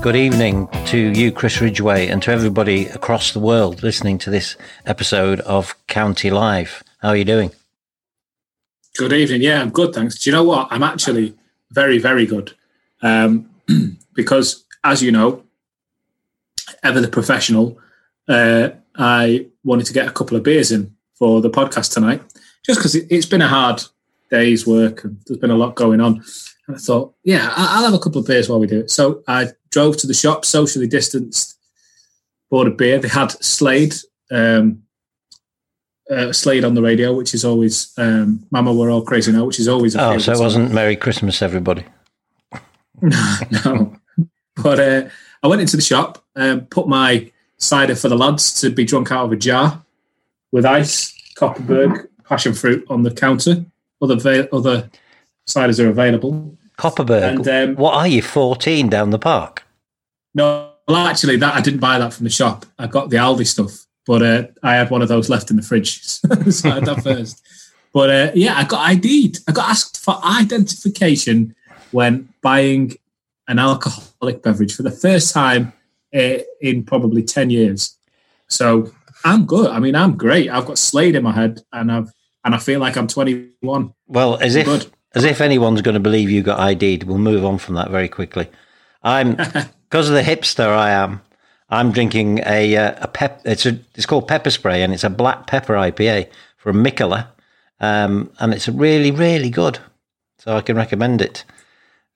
Good evening to you, Chris Ridgway, and to everybody across the world listening to this episode of County Live. How are you doing? Good evening. Yeah, I'm good, thanks. Do you know what? I'm actually very, very good. Um, because, as you know, ever the professional, uh, I wanted to get a couple of beers in for the podcast tonight, just because it, has been a hard day's work and there's been a lot going on. And I thought, yeah, I'll have a couple of beers while we do it. So I drove to the shop, socially distanced, bought a beer. They had Slade, um, uh, Slade on the radio, which is always um, "Mama, We're All Crazy Now," which is always. oh, so it wasn't "Merry Christmas, everybody." no, no. But uh, I went into the shop, um, put my cider for the lads to be drunk out of a jar with ice, Kopparberg, passion fruit on the counter. Other va- other ciders are available. Kopparberg. And, um, what are you, 14 down the park? No, well, actually, that I didn't buy that from the shop. I got the Aldi stuff, but uh, I had one of those left in the fridge, so I had that first. But uh, yeah, I got ID'd. I got asked for identification when buying an alcoholic beverage for the first time uh, in probably 10 years. So I'm good. I mean, I'm great. I've got Slade in my head, and I've and I feel like I'm 21. Well, as if good as if anyone's going to believe you got ID'd. We'll move on from that very quickly. I'm because of the hipster I am. I'm drinking a uh, a pep. It's a it's called pepper spray, and it's a black pepper IPA from Mikkeller, um, and it's really really good. So I can recommend it.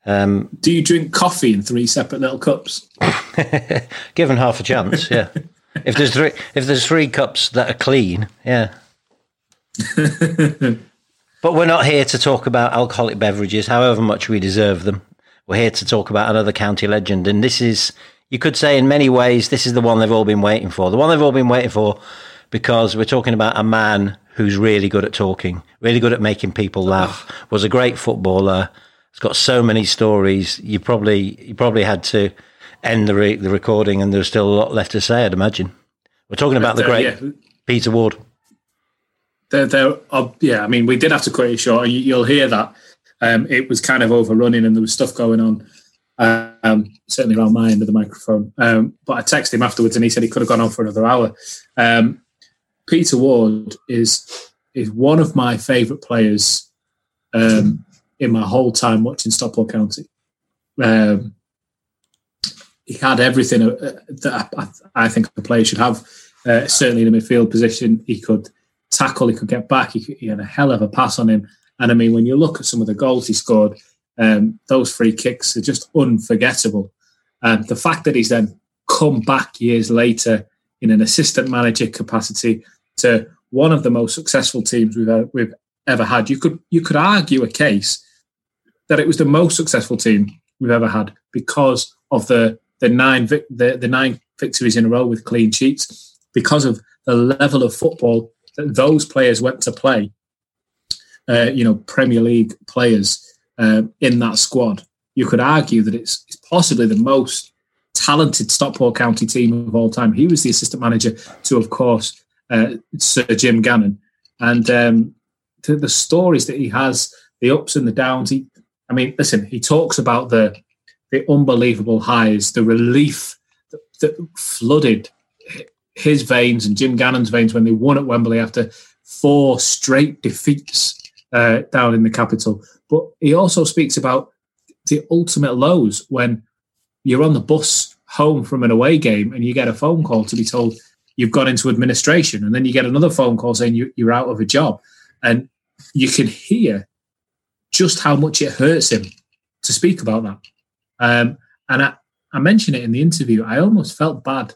Um, Do you drink coffee in three separate little cups? Given half a chance, yeah. if there's three, if there's three cups that are clean, yeah. But we're not here to talk about alcoholic beverages, however much we deserve them. We're here to talk about another county legend. And this is, you could say in many ways, this is the one they've all been waiting for. The one they've all been waiting for because we're talking about a man who's really good at talking, really good at making people laugh, was a great footballer, It's got so many stories. You probably, you probably had to end the, re- the recording and there's still a lot left to say, I'd imagine. We're talking about the great yeah. Peter Ward they're, they're uh, yeah. I mean, we did have to cut it short. You, will hear that um, it was kind of overrunning and there was stuff going on. Um, certainly around my end of the microphone. Um, but I texted him afterwards and he said he could have gone on for another hour. Um, Peter Ward is is one of my favourite players um, in my whole time watching Stockport County. Um, he had everything uh, that I, I, think a player should have. Uh, certainly in a midfield position, he could tackle, he could get back. He, could, he, had a hell of a pass on him. And I mean, when you look at some of the goals he scored, um, those free kicks are just unforgettable. Um, the fact that he's then come back years later in an assistant manager capacity to one of the most successful teams we've ever, we've ever had, you could you could argue a case that it was the most successful team we've ever had because of the the nine the, the nine victories in a row with clean sheets, because of the level of football that those players went to play, uh, you know, Premier League players uh, in that squad, you could argue that it's, it's possibly the most talented Stockport County team of all time. He was the assistant manager to, of course, uh, Sir Jim Gannon, and um, the, the, stories that he has, the ups and the downs. He, I mean, listen, he talks about the the unbelievable highs, the relief that, that flooded his veins and Jim Gannon's veins when they won at Wembley after four straight defeats uh, down in the capital. But he also speaks about the ultimate lows when you're on the bus home from an away game and you get a phone call to be told you've gone into administration, and then you get another phone call saying you, are out of a job, and you can hear just how much it hurts him to speak about that. Um, and I, I mentioned it in the interview. I almost felt bad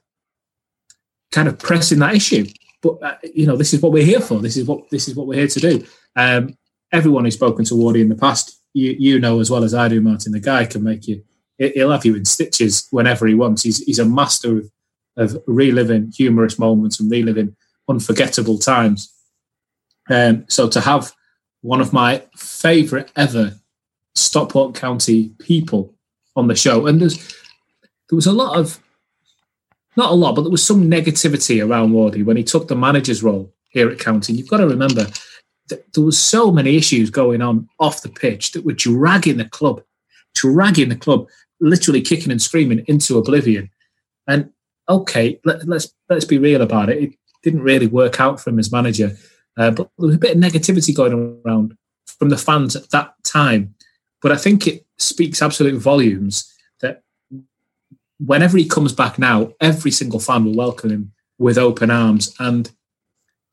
kind of pressing that issue. But uh, you know, this is what we're here for. This is what this is what we're here to do. Um, everyone who's spoken to Wardy in the past, you you know as well as I do, Martin. The guy can make you. He'll have you in stitches whenever he wants. He's he's a master of, of reliving humorous moments and reliving unforgettable times. Um, so to have one of my favourite ever Stockport County people on the show, and there's there was a lot of not a lot, but there was some negativity around Wardy when he took the manager's role here at County. You've got to remember there was so many issues going on off the pitch that were dragging the club, dragging the club. literally kicking and screaming into oblivion. And okay, let, us let's, let's be real about it. It didn't really work out for him as manager, uh, but there was a bit of negativity going around from the fans at that time. But I think it speaks absolute volumes that whenever he comes back now, every single fan will welcome him with open arms, and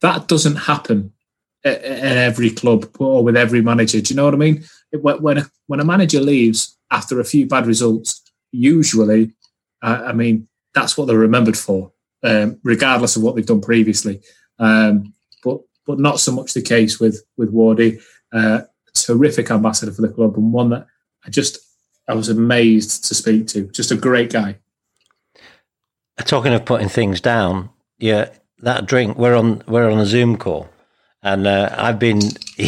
that doesn't happen at, every club or with every manager. Do you know what I mean? When a, when a manager leaves after a few bad results, usually, uh, I mean, that's what they're remembered for, um, regardless of what they've done previously. Um, but but not so much the case with with Wardy. Uh, terrific ambassador for the club and one that I just I was amazed to speak to. Just a great guy. Talking of putting things down, yeah, that drink. We're on we're on a Zoom call, and uh, I've been.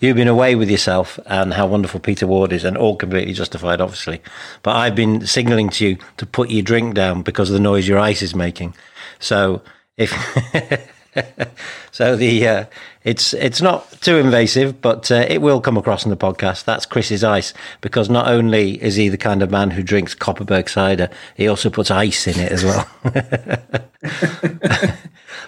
you've been away with yourself and how wonderful Peter Ward is, and all completely justified, obviously. But I've been signalling to you to put your drink down because of the noise your ice is making. So if so the uh, it's it's not too invasive, but uh, it will come across in the podcast. That's Chris's ice because not only is he the kind of man who drinks Kopparberg cider, he also puts ice in it as well.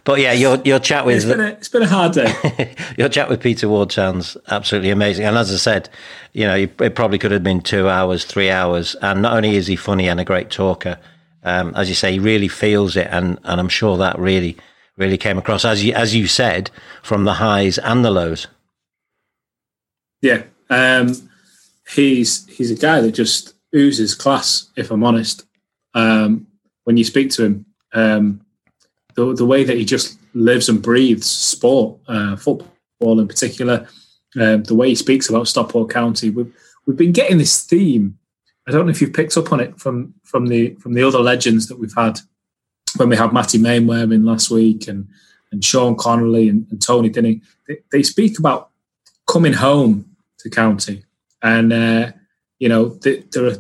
but yeah, your your chat with it's been a, it's been a hard day. your chat with Peter Ward sounds absolutely amazing, and as I said, you know, it probably could have been two hours, three hours, and not only is he funny and a great talker. Um, as you say, he really feels it, and, and I'm sure that really really came across as you as you said from the highs and the lows. Yeah, um, he's he's a guy that just oozes class. If I'm honest, um, when you speak to him, um, the the way that he just lives and breathes sport, uh, football in particular, um, the way he speaks about Stockport County, we've we've been getting this theme. I don't know if you've picked up on it from from the from the other legends that we've had when we had Matty Mainwaring in last week and and Sean Connolly and, and Tony Dinning, they, they, speak about coming home to county, and uh, you know they, there are.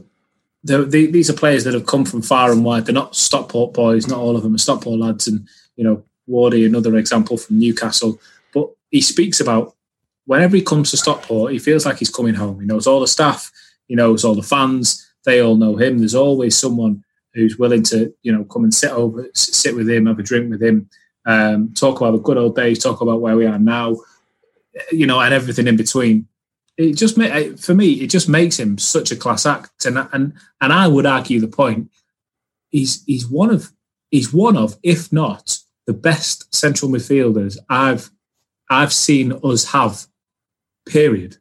They, these are players that have come from far and wide. They're not Stockport boys. Not all of them are Stockport lads. And you know, Wardy, another example from Newcastle. But he speaks about whenever he comes to Stockport, he feels like he's coming home. He knows all the staff. He knows all the fans. They all know him. There's always someone who's willing to you know come and sit over, sit with him, have a drink with him, um, talk about the good old days, talk about where we are now, you know, and everything in between. It just for me, it just makes him such a class act, and and and I would argue the point. He's he's one of he's one of, if not the best central midfielders I've I've seen us have. Period.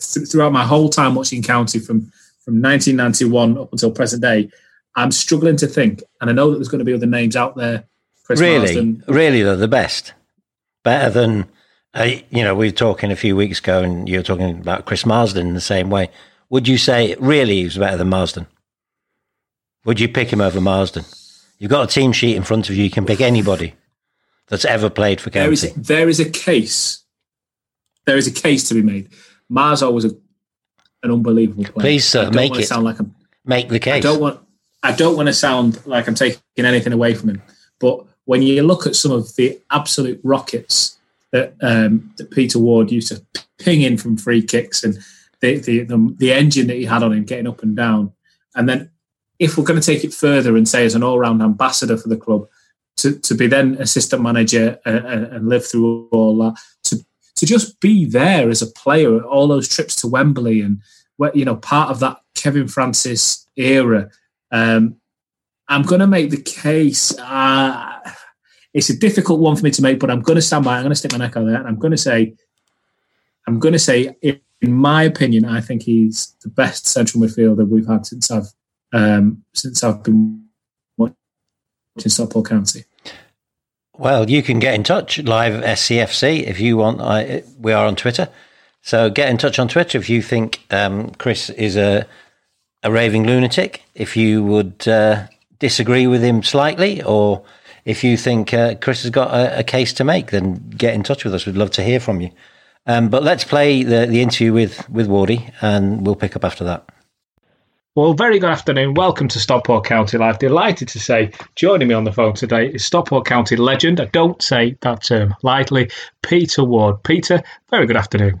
Throughout my whole time watching County from from 1991 up until present day, I'm struggling to think, and I know that there's going to be other names out there. Chris really, Marsden. really, they're the best. Better than, uh, you know, we were talking a few weeks ago, and you were talking about Chris Marsden in the same way. Would you say really he was better than Marsden? Would you pick him over Marsden? You've got a team sheet in front of you. You can pick anybody that's ever played for County. There is, there is a case. There is a case to be made. Marzo was a, an unbelievable player. Please, sir, make it. Sound like a, make the case. I don't want. I don't want to sound like I'm taking anything away from him, but when you look at some of the absolute rockets that um, that Peter Ward used to ping in from free kicks and the, the, the the engine that he had on him getting up and down, and then if we're going to take it further and say as an all-round ambassador for the club, to, to be then assistant manager and, and, live through all that, to to just be there as a player, all those trips to Wembley and you know part of that Kevin Francis era um, I'm going to make the case. Uh, it's a difficult one for me to make, but I'm going to stand by. I'm going to stick my neck out there, and I'm going to say, I'm going to say, in my opinion, I think he's the best central midfielder we've had since I've um, since I've been watching Stockport County. Well, you can get in touch live at SCFC if you want. I, we are on Twitter, so get in touch on Twitter if you think um, Chris is a a raving lunatic, if you would uh, disagree with him slightly, or if you think uh, Chris has got a, a, case to make, then get in touch with us. We'd love to hear from you. Um, but let's play the, the interview with, with Wardy, and we'll pick up after that. Well, very good afternoon. Welcome to Stockport County Live. Delighted to say, joining me on the phone today is Stockport County legend. I don't say that term lightly, Peter Ward. Peter, very good afternoon.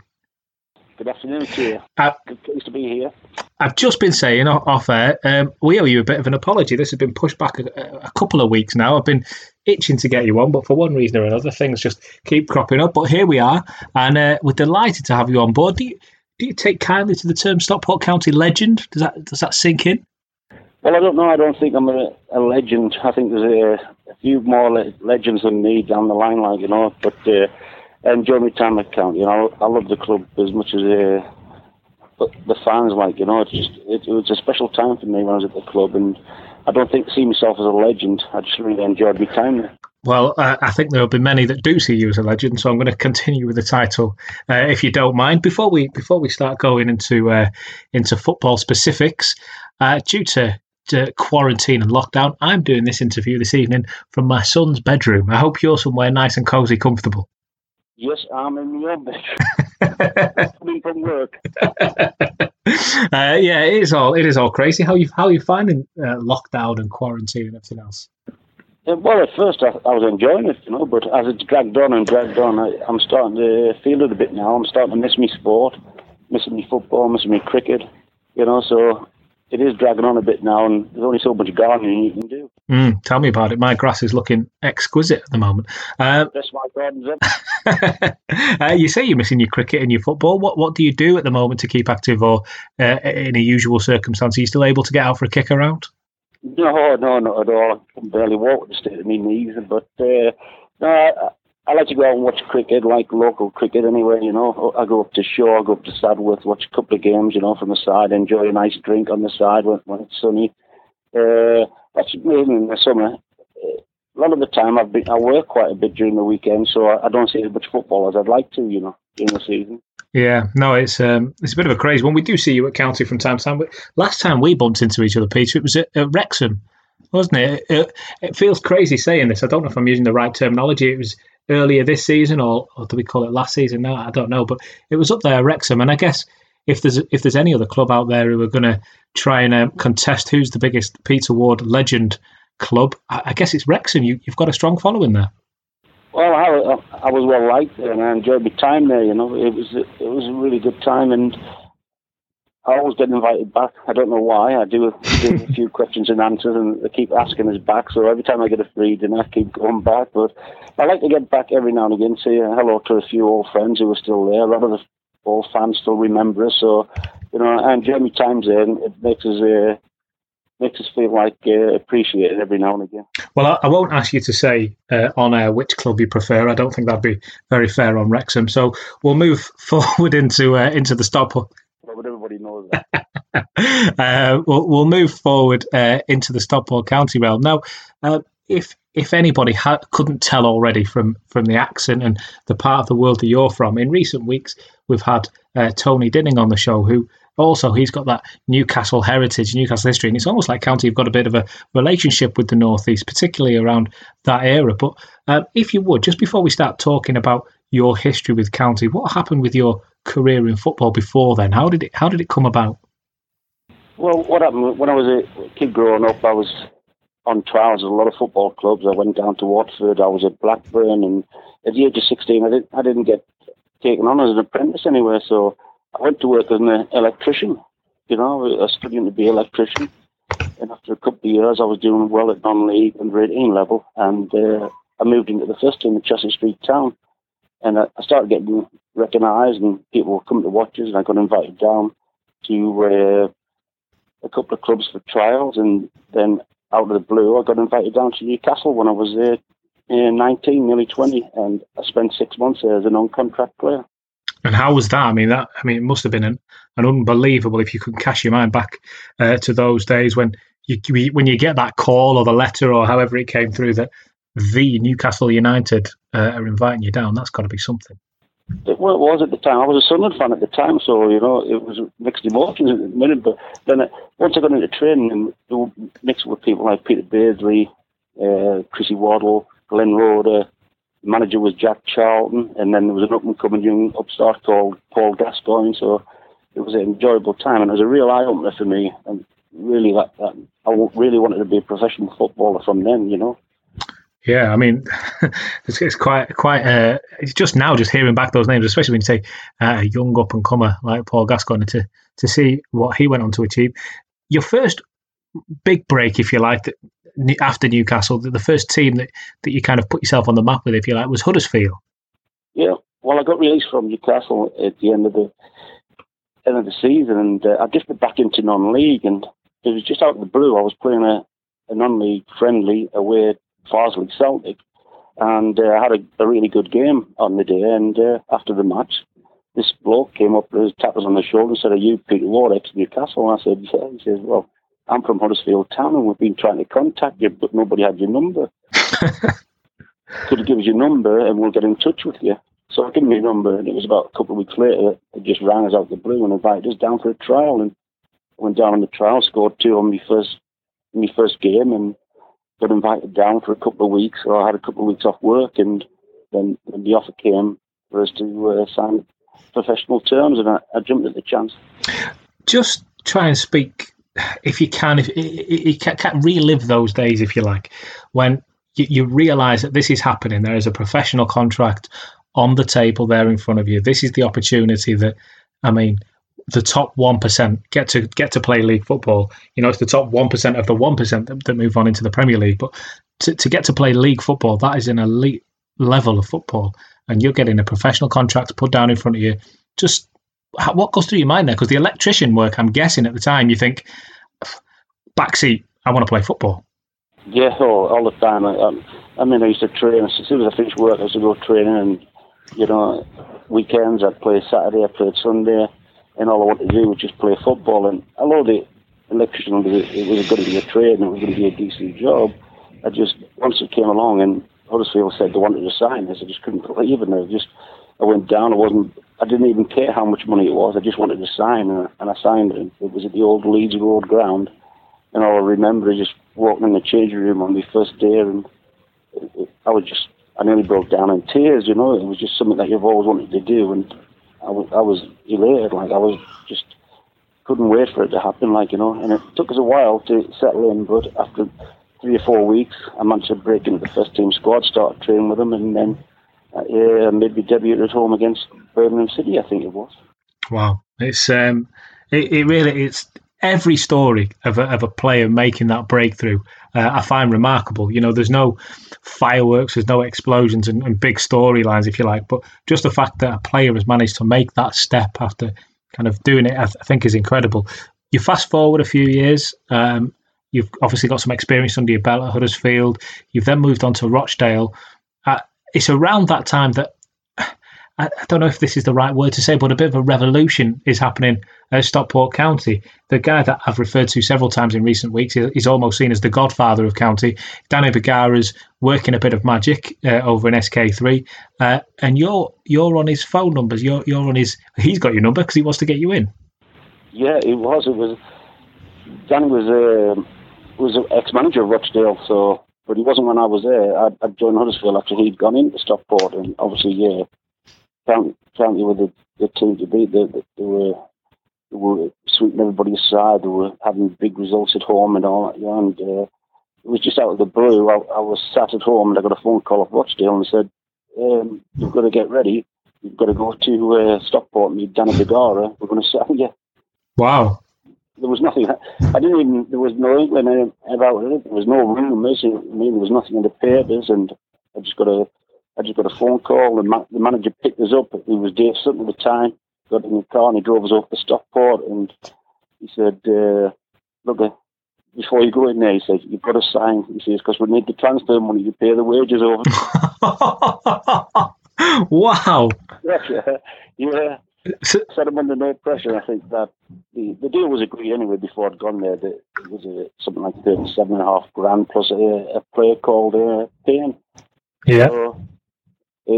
Good afternoon to you. Uh, Good pleased to be here. I've just been saying off air, um, we owe you a bit of an apology. This has been pushed back a, a, couple of weeks now. I've been itching to get you on, but for one reason or another, things just keep cropping up. But here we are, and uh, we're delighted to have you on board. Do you, do you take kindly to the term Stockport County legend? Does that does that sink in? Well, I don't know. I don't think I'm a, a legend. I think there's a, a few more le- legends than me down the line, like you know. But uh, enjoy my time at County. You know, I love the club as much as uh, the fans like. You know, it's just it, it was a special time for me when I was at the club, and I don't think see myself as a legend. I just really enjoyed my time there. Well, uh, I think there will be many that do see you as a legend, so I'm going to continue with the title, uh, if you don't mind. Before we before we start going into uh, into football specifics, uh, due to, to, quarantine and lockdown, I'm doing this interview this evening from my son's bedroom. I hope you're somewhere nice and cosy, comfortable. Yes, I'm in the bedroom. Coming from work. Uh, yeah, it is all it is all crazy. How you how you finding uh, lockdown and quarantine and everything else? well, at first I, I, was enjoying it, you know, but as it's dragged on and dragged on, I, am starting to feel it a bit now. I'm starting to miss me sport, missing me football, missing me cricket, you know. So it is dragging on a bit now, and there's only so much gardening you can do. Mm, tell me about it. My grass is looking exquisite at the moment. Uh, That's my garden's uh, you say you're missing your cricket and your football. What what do you do at the moment to keep active, or uh, in a usual circumstance? Are you still able to get out for a kick around? No, no, not at all. I can barely walk with the state of my knees. But uh, no, I, I like to go out and watch cricket, like local cricket anyway, you know. I go up to shore, I go up to Saddleworth, watch a couple of games, you know, from the side, enjoy a nice drink on the side when, when it's sunny. Uh, that's mainly in the summer. A lot of the time I've been, I work quite a bit during the weekend, so I, I don't see as much football as I'd like to, you know, during the season. Yeah, no, it's um, it's a bit of a crazy one. We do see you at County from time to time. But last time we bumped into each other, Peter, it was at, at Wrexham, wasn't it? it? it? feels crazy saying this. I don't know if I'm using the right terminology. It was earlier this season, or, or do we call it last season now? I don't know, but it was up there, at Wrexham, and I guess if there's if there's any other club out there who are going to try and um, contest who's the biggest Peter Ward legend club, I, I guess it's Wrexham. You, you've got a strong following there. Well, I, I was well liked there, and I enjoyed my time there. You know, it was it was a really good time, and I always get invited back. I don't know why. I do, do a few questions and answers, and they keep asking us back. So every time I get a free dinner, I keep going back. But I like to get back every now and again, say hello to a few old friends who are still there. A lot old fans still remember us. So you know, and enjoy my times and it makes us uh, makes us feel like uh, appreciated every now and again. Well, I, I won't ask you to say uh, on air which club you prefer. I don't think that'd be very fair on Wrexham. So we'll move forward into uh, into the stop. Well, but everybody knows that. Uh, we'll, we'll move forward uh, into the Stockport County realm now. Uh, if if anybody ha- couldn't tell already from from the accent and the part of the world that you're from, in recent weeks we've had Tony Dinning on the show, who also he's got that Newcastle heritage, Newcastle history, and it's almost like County have got a bit of a relationship with the Northeast, particularly around that era. But um, if you would, just before we start talking about your history with County, what happened with your career in football before then? How did it How did it come about? Well, what happened when I was a kid growing up, I was on trials at a lot of football clubs. I went down to Watford. I was at Blackburn, and at the age of sixteen, I didn't I didn't get taken on as an apprentice anywhere. So I went to work as an electrician. You know, I was studying to be an electrician. And after a couple of years, I was doing well at non-league and grade 18 level. And uh, I moved into the first team at Chester-le-Street Town. And I, I started getting recognised and people were coming to watch us and I got invited down to uh, a couple of clubs for trials. And then out of the blue, I got invited down to Newcastle when I was there in 19, nearly 20. And I spent six months there as a non-contract player. And how was that? I mean, that I mean, it must have been an, an unbelievable. If you could cash your mind back uh, to those days when you when you get that call or the letter or however it came through that the Newcastle United uh, are inviting you down, that's got to be something. It, well, it was at the time. I was a Sunderland fan at the time, so you know it was mixed emotions at the minute. But then it, once I got into training and mixed with people like Peter Beardsley, uh, Chrissy Waddle, Glenn Roeder, manager was Jack Charlton, and then there was an up and coming young upstart called Paul Gascoigne. So it was an enjoyable time, and it was a real eye opener for me. And really, that, that I really wanted to be a professional footballer from then, you know. Yeah, I mean, it's, it's quite quite. Uh, it's just now just hearing back those names, especially when you say uh, a young up and comer like Paul Gascoigne to to see what he went on to achieve. Your first big break, if you like, after Newcastle, the first team that, that you kind of put yourself on the map with, if you like, was Huddersfield. Yeah, well, I got released from Newcastle at the end of the end of the season, and uh, I drifted back into non-league, and it was just out of the blue. I was playing a, a non-league friendly away Farsley Celtic, and uh, I had a, a, really good game on the day. And uh, after the match, this bloke came up, tapped us on the shoulder, and said, "Are you Peter Ward ex Newcastle?" And I said, "Yeah." He says, "Well." I'm from Huddersfield Town and we've been trying to contact you, but nobody had your number. Could you give us your number and we'll get in touch with you? So I gave him my number and it was about a couple of weeks later, it just rang us out the blue and invited us down for a trial. And went down on the trial, scored two on my first, my first game and got invited down for a couple of weeks. So I had a couple of weeks off work and then, the offer came for us to uh, sign professional terms and I, I jumped at the chance. Just try and speak if you can, if you can relive those days, if you like, when you, you realize that this is happening, there is a professional contract on the table there in front of you. This is the opportunity that, I mean, the top one percent get to get to play league football. You know, it's the top one percent of the one percent that, that, move on into the Premier League. But to, to get to play league football, that is an elite level of football, and you're getting a professional contract put down in front of you. Just what goes through your mind there? Because the electrician work, I'm guessing at the time, you think, backseat, I want to play football. Yeah, all, all the time. I, um, I mean, I used to train. As soon as I finished work, I used to go training, and you know, weekends I'd play Saturday, I played Sunday, and all I wanted to do was just play football. And although the electrician it was going to be a trade and it was going to be a decent job, I just once it came along and Huddersfield said they wanted to sign us, I just couldn't believe it. I just I went down. I wasn't. I didn't even care how much money it was. I just wanted to sign, and, and I signed it. It was at the old Leeds Road ground, and all I remember is just walking in the changing room on my first day, and it, it, I was just. I nearly broke down in tears. You know, it was just something that you've always wanted to do, and I was, I was elated. Like I was just couldn't wait for it to happen. Like you know, and it took us a while to settle in, but after three or four weeks, I managed to break into the first team squad, started training with them, and then uh, made my debut at home against Birmingham City, I think it was. Wow, it's um, it, it really it's every story of a, of a player making that breakthrough. Uh, I find remarkable. You know, there's no fireworks, there's no explosions and, and big storylines, if you like, but just the fact that a player has managed to make that step after kind of doing it, I, th- I think, is incredible. You fast forward a few years. Um, you've obviously got some experience under your belt at Huddersfield. You've then moved on to Rochdale it's around that time that I, don't know if this is the right word to say, but a bit of a revolution is happening at Stockport County. The guy that I've referred to several times in recent weeks is almost seen as the godfather of county. Danny Bergara's working a bit of magic uh, over in SK3, uh, and you're you're on his phone numbers. You're you're on his. He's got your number because he wants to get you in. Yeah, it was. It was. Danny was a uh, was an ex manager of Rochdale, so but he wasn't when I was there. I'd, I'd joined Huddersfield after he'd gone into Stockport, and obviously, yeah, County, County were the, the team to beat. They, they, they were they were sweeping everybody aside. They were having big results at home and all that. Yeah, and uh, it was just out of the blue. I, I, was sat at home and I got a phone call off Rochdale and said, um, "You've got to get ready. You've got to go to uh, Stockport and meet Danny Bergara. We're going to sign you." Wow there was nothing. I didn't even. There was no inkling about it. There was no rumours. I mean, there was nothing in the papers, and I just got a. I just got a phone call. The, ma- the manager picked us up. He was Dave Sutton at the time. Got in the car and he drove us over to Stockport, and he said, uh, "Look, uh, before you go in there, he said you've got to sign." He says because we need the transfer money to pay the wages over. wow. Yeah, yeah. So, set him under no pressure. I think that the, the deal was agreed anyway before I'd gone there. That it was a, something like thirty-seven and a half grand plus a, a player called uh, Payne. Yeah. So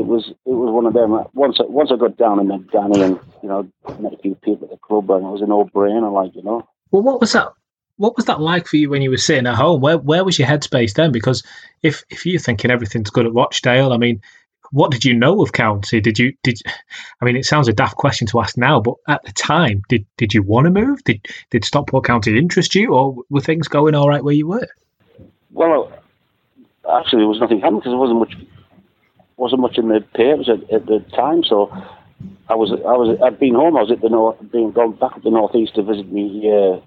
it was it was one of them. Once I, once I got down and met Danny and you know met a few people at the club, and it was a no-brainer. Like you know. Well, what was that? What was that like for you when you were sitting at home? Where where was your headspace then? Because if if you're thinking everything's good at Rochdale, I mean, what did you know of County? Did you did? I mean, it sounds a daft question to ask now, but at the time, did did you want to move? Did did Stockport County interest you, or were things going all right where you were? Well, actually there was nothing happening because there wasn't much wasn't much in the papers at, at the time. So I was I was I'd been home. I was at the north, being gone back up the northeast to visit my uh,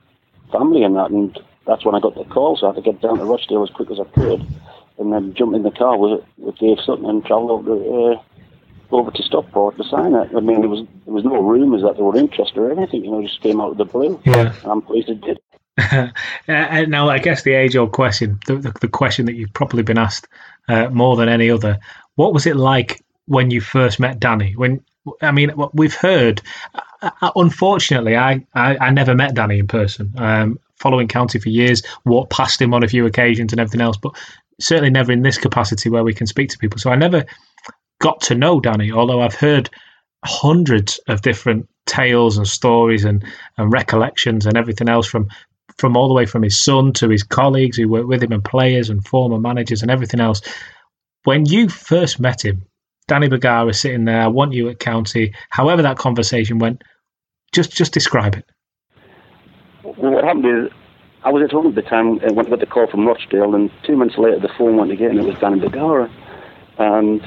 family and that, and that's when I got the call. So I had to get down to Rochdale as quick as I could, and then jump in the car with with Dave Sutton and travel over to, uh, over to Stockport to sign it. I mean, there was there was no rumours that they were interested or anything. You know, just came out of the blue. Yeah, and I'm pleased it did. now, I guess the age-old question, the, the, the, question that you've probably been asked uh, more than any other, what was it like when you first met Danny? When I mean, we've heard. Uh, unfortunately, I, I, I never met Danny in person. Um, following county for years, walked past him on a few occasions and everything else, but certainly never in this capacity where we can speak to people. So I never got to know Danny, although I've heard hundreds of different tales and stories and, and recollections and everything else from from all the way from his son to his colleagues who work with him and players and former managers and everything else. When you first met him, Danny Bergara sitting there, I want you at county, however that conversation went, just just describe it. Well, what happened is I was at home at the time and went got the call from Rochdale, and two months later the phone went again, and it was Danny Bergara. And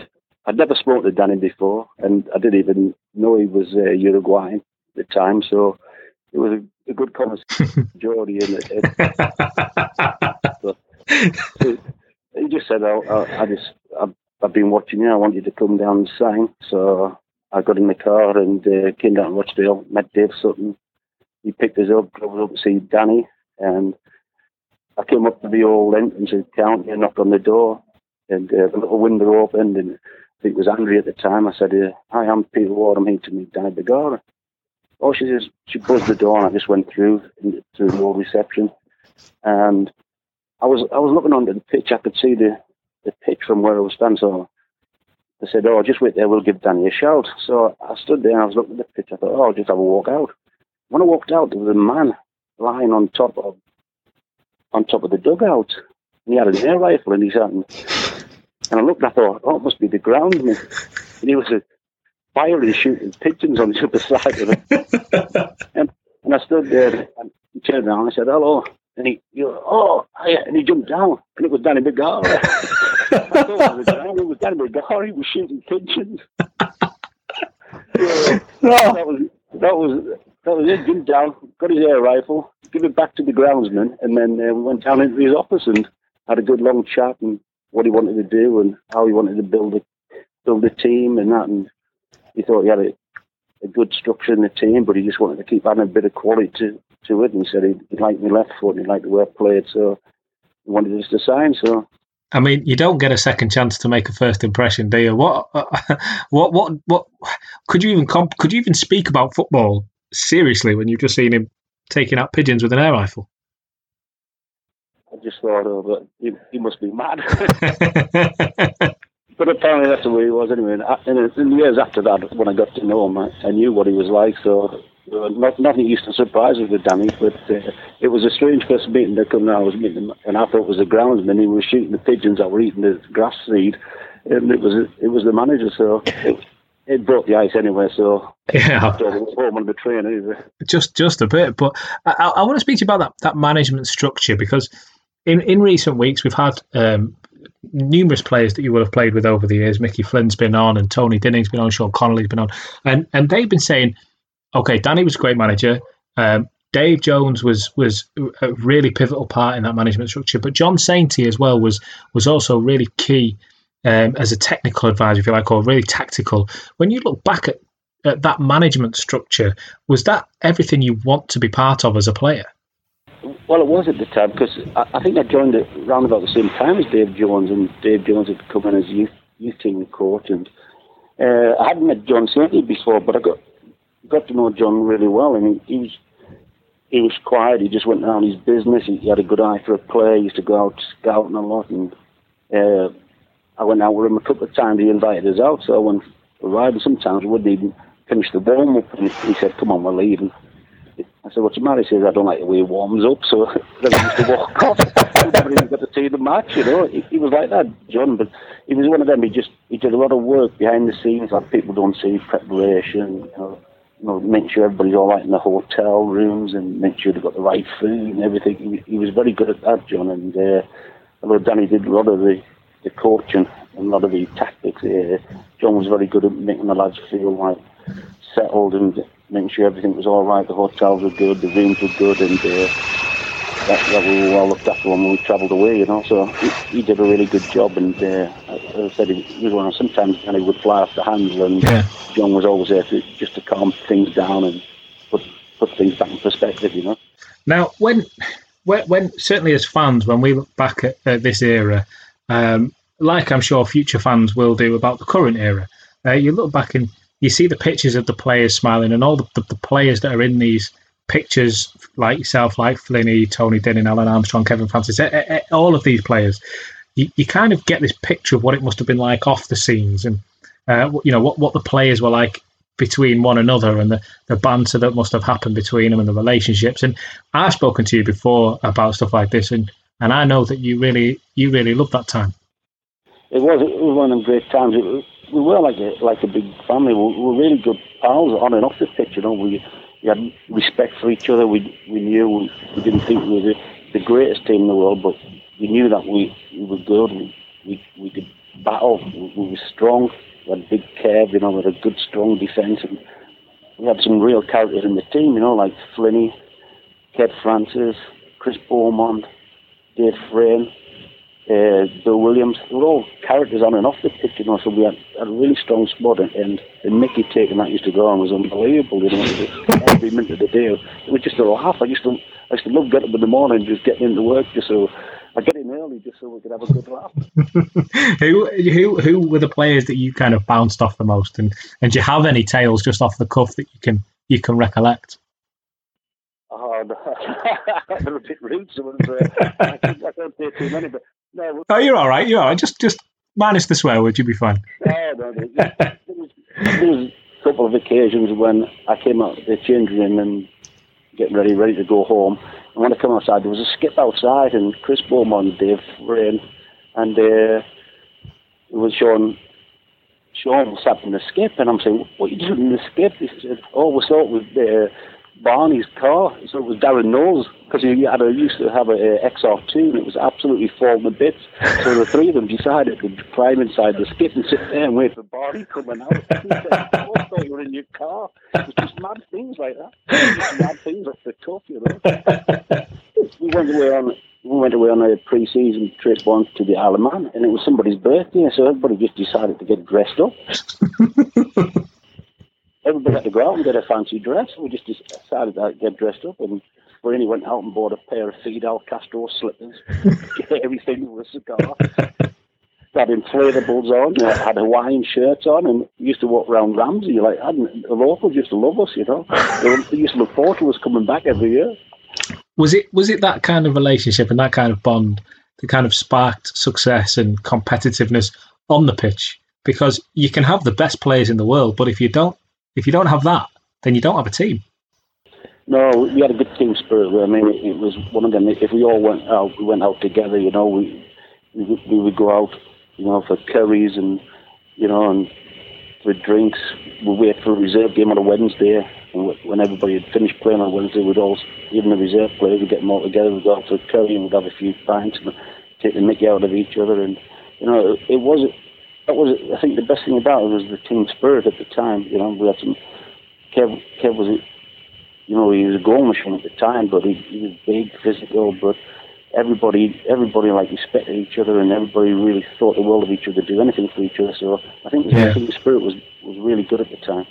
I'd never spoken to Danny before, and I didn't even know he was uh, Uruguayan at the time, so it was a, good conversation. Geordie and it. so, he just said, oh, I, I just, I've, I've, been watching you. I want you to come down and sign." So I got in the car and uh, came down to Rochdale, met Dave Sutton. He picked us up, drove us up to see Danny, and I came up to the old entrance of the county and knocked on the door, and uh, the little window opened, and I think it was Andrea at the time. I said, uh, "Hi, I'm Peter Ward. I'm here to meet Danny Bergara." Oh, she says she buzzed the door, and I just went through to the old reception, and I was I was looking onto the pitch. I could see the the pitch from where I was standing. So I said, "Oh, just wait there. We'll give Danny a shout." So I stood there and I was looking at the pitch. I thought, "Oh, I'll just have a walk out." When I walked out, there was a man lying on top of on top of the dugout. And he had an air rifle in his hand. And I looked, and I thought, oh, it must be the groundsman. And he was a firing, shooting pigeons on the other side of it. and, and I stood there and he turned around and I said, hello. And he, he oh, and he jumped down. And it was Danny thought it was, Danny Bergara. He was shooting pigeons. so, that was, that was, that was it. Jumped down, got his air rifle, give it back to the groundsman, and then uh, we went down into his office and had a good long chat and what he wanted to do and how he wanted to build a build a team and that. And he thought he had a, a good structure in the team, but he just wanted to keep adding a bit of quality to, to it. And he said he, he liked me left foot and he liked the way I played, so he wanted us to sign. So. I mean, you don't get a second chance to make a first impression, do you? What, uh, what, what, what? Could you even comp- could you even speak about football seriously when you've just seen him taking out pigeons with an air rifle? I just thought, oh, but he, he must be mad. but apparently that's the way he was anyway. And in the years after that, when I got to know him, I, I knew what he was like. So uh, not, nothing used to surprise me with Danny, but uh, it was a strange first meeting to come. I was meeting him, and I thought it was the groundsman. He was shooting the pigeons that were eating the grass seed, and it was it was the manager. So it, it broke the ice anyway, so yeah, home on the train anyway. Just just a bit, but I, I want to speak to you about that that management structure because in in recent weeks we've had um, numerous players that you will have played with over the years. Mickey Flynn's been on, and Tony Dinning's been on, Sean Connolly's been on, and and they've been saying, okay, Danny was a great manager. Um, Dave Jones was was a really pivotal part in that management structure, but John Sainty as well was was also really key um, as a technical advisor, if you like, or really tactical. When you look back at, at that management structure, was that everything you want to be part of as a player? Well, it was at the time because I, I, think I joined it around about the same time as Dave Jones, and Dave Jones had come in as youth youth team coach, and uh, I hadn't met John Sainty before, but I got got to know John really well, and he, he was he was quiet. He just went around his business. He, he, had a good eye for a play. He used to go out scouting a lot, and uh, I went out with him a couple of times. He invited us out, so I went riding. Sometimes we wouldn't even finish the warm up, and he said, "Come on, we're leaving." I said, "What's the matter?" He says, "I don't like the way he warms up." So then I used to walk off. We never even got to see the match, you know. He, he, was like that, John, but he was one of them. He just he did a lot of work behind the scenes, like people don't see preparation, you know. You know, make sure everybody's all right in the hotel rooms and make sure they've got the right food and everything. He, he was very good at that, John. And uh, although Danny did a lot of the the coaching and a lot of the tactics. Uh, John was very good at making the lads feel like settled and making sure everything was all right. The hotels were good, the rooms were good, and uh, that, that we were well looked after when we travelled away. You know, so he, he, did a really good job. And uh, as I said, he, was one of sometimes and he would fly off the handle, and yeah. John was always there to just to calm things down and put put things back in perspective. You know. Now, when when, when certainly as fans, when we look back at, at this era, um, like I'm sure future fans will do about the current era, uh, you look back and you see the pictures of the players smiling and all the, the, the players that are in these pictures, like yourself, like Flinny, Tony Dinning, Alan Armstrong, Kevin Francis, eh, eh, eh, all of these players, you, you kind of get this picture of what it must have been like off the scenes and, uh, you know, what, what the players were like between one another and the, the banter that must have happened between them and the relationships. And I've spoken to you before about stuff like this, and, and I know that you really you really loved that time. It was it was one of the great times. It, we were like a like a big family. We, we were really good pals on and off the pitch. You know, we, we had respect for each other. We we knew we, we didn't think we were the, the greatest team in the world, but we knew that we, we were good. We, we we could battle. We, we were strong. We had big curve, you know, we had a good, strong defence. And we had some real characters in the team, you know, like Flinny, Kev Francis, Chris Beaumont, Dave Frain, uh, Bill Williams. They were all characters on and off the pitch, you know, so we had, had a really strong squad. And, and, and Mickey taking that used to go on was unbelievable, you know, every minute of the day. It was just a laugh. I used to, I used to love getting up in the morning, just getting into work, just so I get in early just so we could have a good laugh. who who who were the players that you kind of bounced off the most, and and do you have any tales just off the cuff that you can you can recollect? Oh, no. I'm a bit rude. Someone's, uh, I, I don't say too many, but no. Oh, you're all right. You're all right. Just just minus the swear word, you'll be fine. No, no, no. There was, there was a couple of occasions when I came out the changing room and getting ready, ready to go home and when I come outside, there was a skip outside, and Chris Beaumont, Dave Frain, and uh, it was Sean. Sean sat in the skip, and I'm saying, "What are you doing in the skip?" He said, "Oh, we it with uh, Barney's car." So it was Darren Knowles because he had a, used to have a, a XR2, and it was absolutely falling to bits. So the three of them decided to climb inside the skip and sit there and wait for Barney coming out. He said, "I thought you were in your car." It's just mad things like that. Just mad things off the cuff, you know. we went away on we went away on a pre-season trip once to the Isle of Man, and it was somebody's birthday, so everybody just decided to get dressed up. Everybody had to go out and get a fancy dress. We just decided to get dressed up, and Brainy went out and bought a pair of Fidel Castro slippers, everything with a cigar. had inflatables on, uh, had Hawaiian shirts on, and used to walk around Ramsey. Like, the locals used to love us, you know. They, they used to look forward to us coming back every year was it was it that kind of relationship and that kind of bond that kind of sparked success and competitiveness on the pitch? Because you can have the best players in the world, but if you don't if you don't have that, then you don't have a team. No, we had a good team spirit. I mean, it was one of them. If we all went out, we went out together. You know, we we, we would go out, you know, for curries and you know, and for drinks. We wait for a reserve game on a Wednesday and when everybody had finished playing on Wednesday, we'd all, even the reserve players, we'd get them all together, we'd go out for a curry and we'd have a few pints and take the mickey out of each other. And, you know, it, it was, that was, I think the best thing about it was the team spirit at the time. You know, we had some, Kev, Kev was, you know, he was a goal machine at the time, but he, he was big, physical, but everybody, everybody like respected each other and everybody really thought the world of each other, do anything for each other. So I think, yeah. The spirit was, was really good at the time.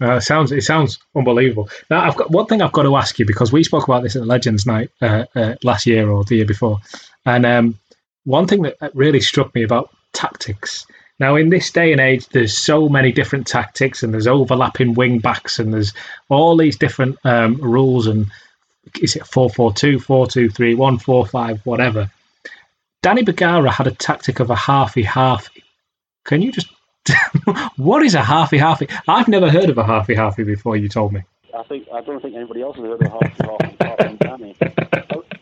Uh, it sounds it sounds unbelievable. Now I've got one thing I've got to ask you because we spoke about this at the Legends Night uh, uh, last year or the year before, and um, one thing that really struck me about tactics. Now in this day and age, there's so many different tactics, and there's overlapping wing backs, and there's all these different um, rules. And is it four four two, four two three, one four five, whatever? Danny Bergara had a tactic of a halfy halfy. Can you just what is a halfy halfy? I've never heard of a halfy halfy before. You told me. I think I don't think anybody else has heard of halfy halfy. halfy Danny.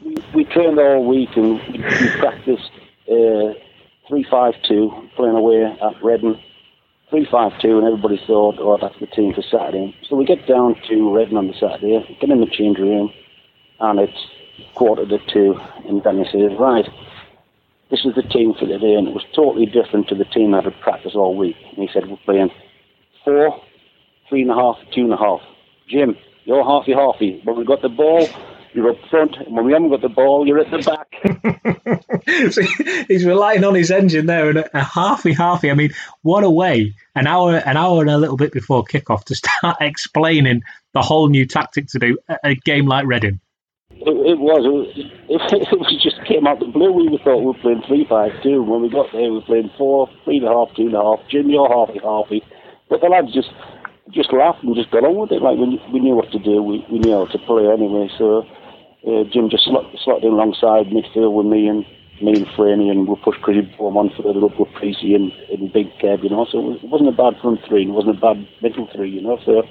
We, we trained all week and we, we practiced uh, three five two playing away at five two, and everybody thought, "Oh, that's the team for Saturday." So we get down to Reading on the Saturday, get in the change room, and it's quarter to two, and Danny says, "Right, this is the team for today, and it was totally different to the team that had practiced all week. And he said, we're playing four, three and a half, two and a half. Jim, you're halfy halfy. When we've got the ball, you're up front. And when we haven't got the ball, you're at the back. so he's relying on his engine there and a halfy halfy. I mean, what a way! An hour, an hour and a little bit before kickoff to start explaining the whole new tactic to do a, a game like Reading. It, it, was. It, it, it, was just came out the blue. We thought we were playing three five two. When we got there, we were playing four, three and a half, two and a half. Jim, you're halfy halfy. But the lads just just laughed and just got on with it. Like we, we knew what to do. We, we knew how to play anyway. So uh, Jim just slot, slotted in alongside midfield with me and me and Franey, and we pushed Chris Bourne on further up with Precy and, and Big Kev, you know. So it wasn't a bad front three, and it wasn't a bad middle three, you know. So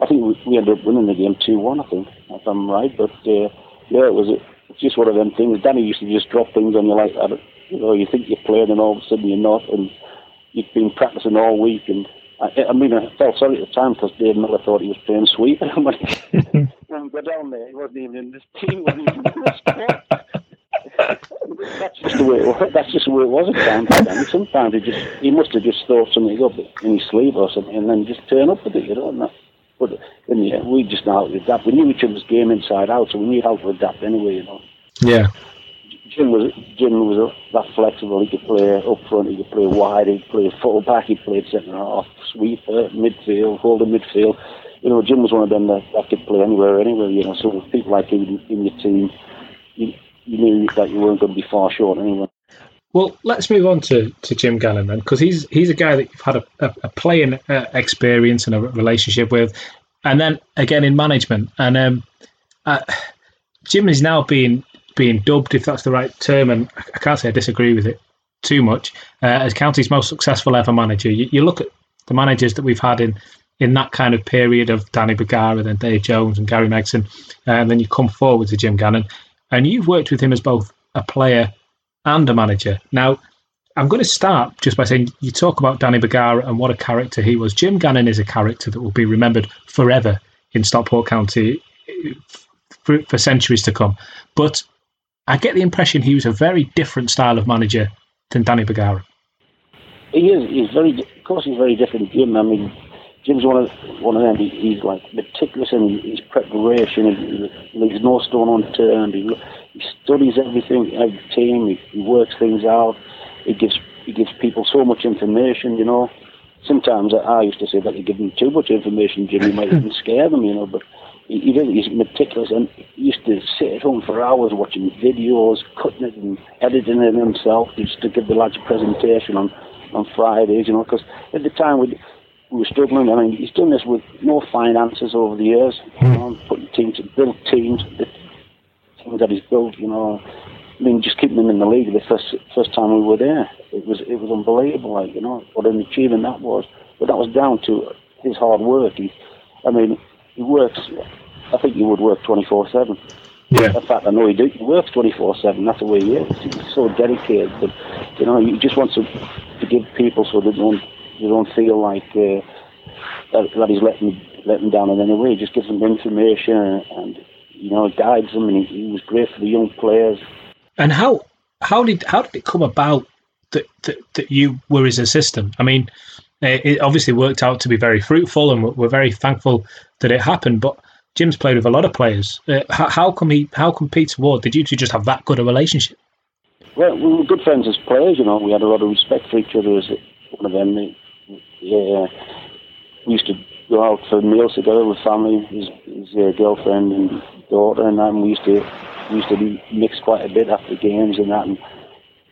I think we, we ended up winning the game 2 1, I think, if I'm right. But uh, yeah, it was it's just one of them things. Danny used to just drop things on you like that. You know, you think you're playing, and all of a sudden you're not, and you've been practicing all week, and I, I mean, I felt sorry at the time because Dave Miller thought he was playing sweet. And I'm like, go down there, he wasn't even in this team, wasn't even in this that's just the way it was. That's just the way it was at times. And sometimes he just he must have just thought something up in his sleeve or something, and then just turn up with it, you know. And that, but in the end, we just know how to adapt. We knew each other's game inside out, so we knew how to adapt anyway, you know. Yeah. Jim was Jim was that flexible. He could play up front. He could play wide. He could play full back. He played centre half, sweeper, midfield, holding midfield. You know, Jim was one of them that, that could play anywhere, anywhere. You know, so people like him in your team, you, you knew that you weren't going to be far short anyway. Well, let's move on to, to Jim Gannon then, because he's he's a guy that you've had a, a, a playing uh, experience and a relationship with, and then again in management. And um, uh, Jim is now being being dubbed, if that's the right term, and I can't say I disagree with it too much, uh, as County's most successful ever manager. You, you, look at the managers that we've had in in that kind of period of Danny Bergara, then Dave Jones and Gary Megson, uh, and then you come forward to Jim Gannon, and you've worked with him as both a player and a manager. Now, I'm going to start just by saying you talk about Danny Bergara and what a character he was. Jim Gannon is a character that will be remembered forever in Stockport County for, for centuries to come. But I get the impression he was a very different style of manager than Danny Bergara. He is. He's very. Of course, he's very different. Jim. I mean, Jim's one of one of them. He, he's like meticulous in his preparation. He leaves no stone unturned. He, he studies everything, every team. He, he works things out. He gives he gives people so much information. You know, sometimes I, I used to say that you give them too much information, Jim. You might even scare them. You know, but he, really he's meticulous and he used to sit at home for hours watching videos, cutting it and editing it himself. He used to give the lads a presentation on on Fridays. You know, because at the time we we were struggling. I mean, he's done this with no finances over the years. You know, putting teams, built teams, the teams that he's built. You know, I mean, just keeping them in the league the first first time we were there, it was it was unbelievable. Like you know, what an achievement that was. But that was down to his hard work. He, I mean, he works. I think he would work twenty four seven. Yeah. In fact, I know he, do, he works 24 7. That's the way he is. He's so dedicated. But, you know, he just wants to, to give people so they don't you don't feel like uh, that, that he's letting letting down in any way. He just gives them information and, and you know guides them, and he, he, was great for the young players. And how how did how did it come about that that, that you were his assistant? I mean, it obviously worked out to be very fruitful, and we're very thankful that it happened. But Jim's played with a lot of players. Uh, how, come he? How come Peter Ward? Did you two just have that good a relationship? Well, we were good friends as players. You know, we had a lot of respect for each other as one of them yeah, we used to go out for meals together with family, his, his uh, girlfriend and daughter, and. And we used to we used to mix quite a bit after games and that. And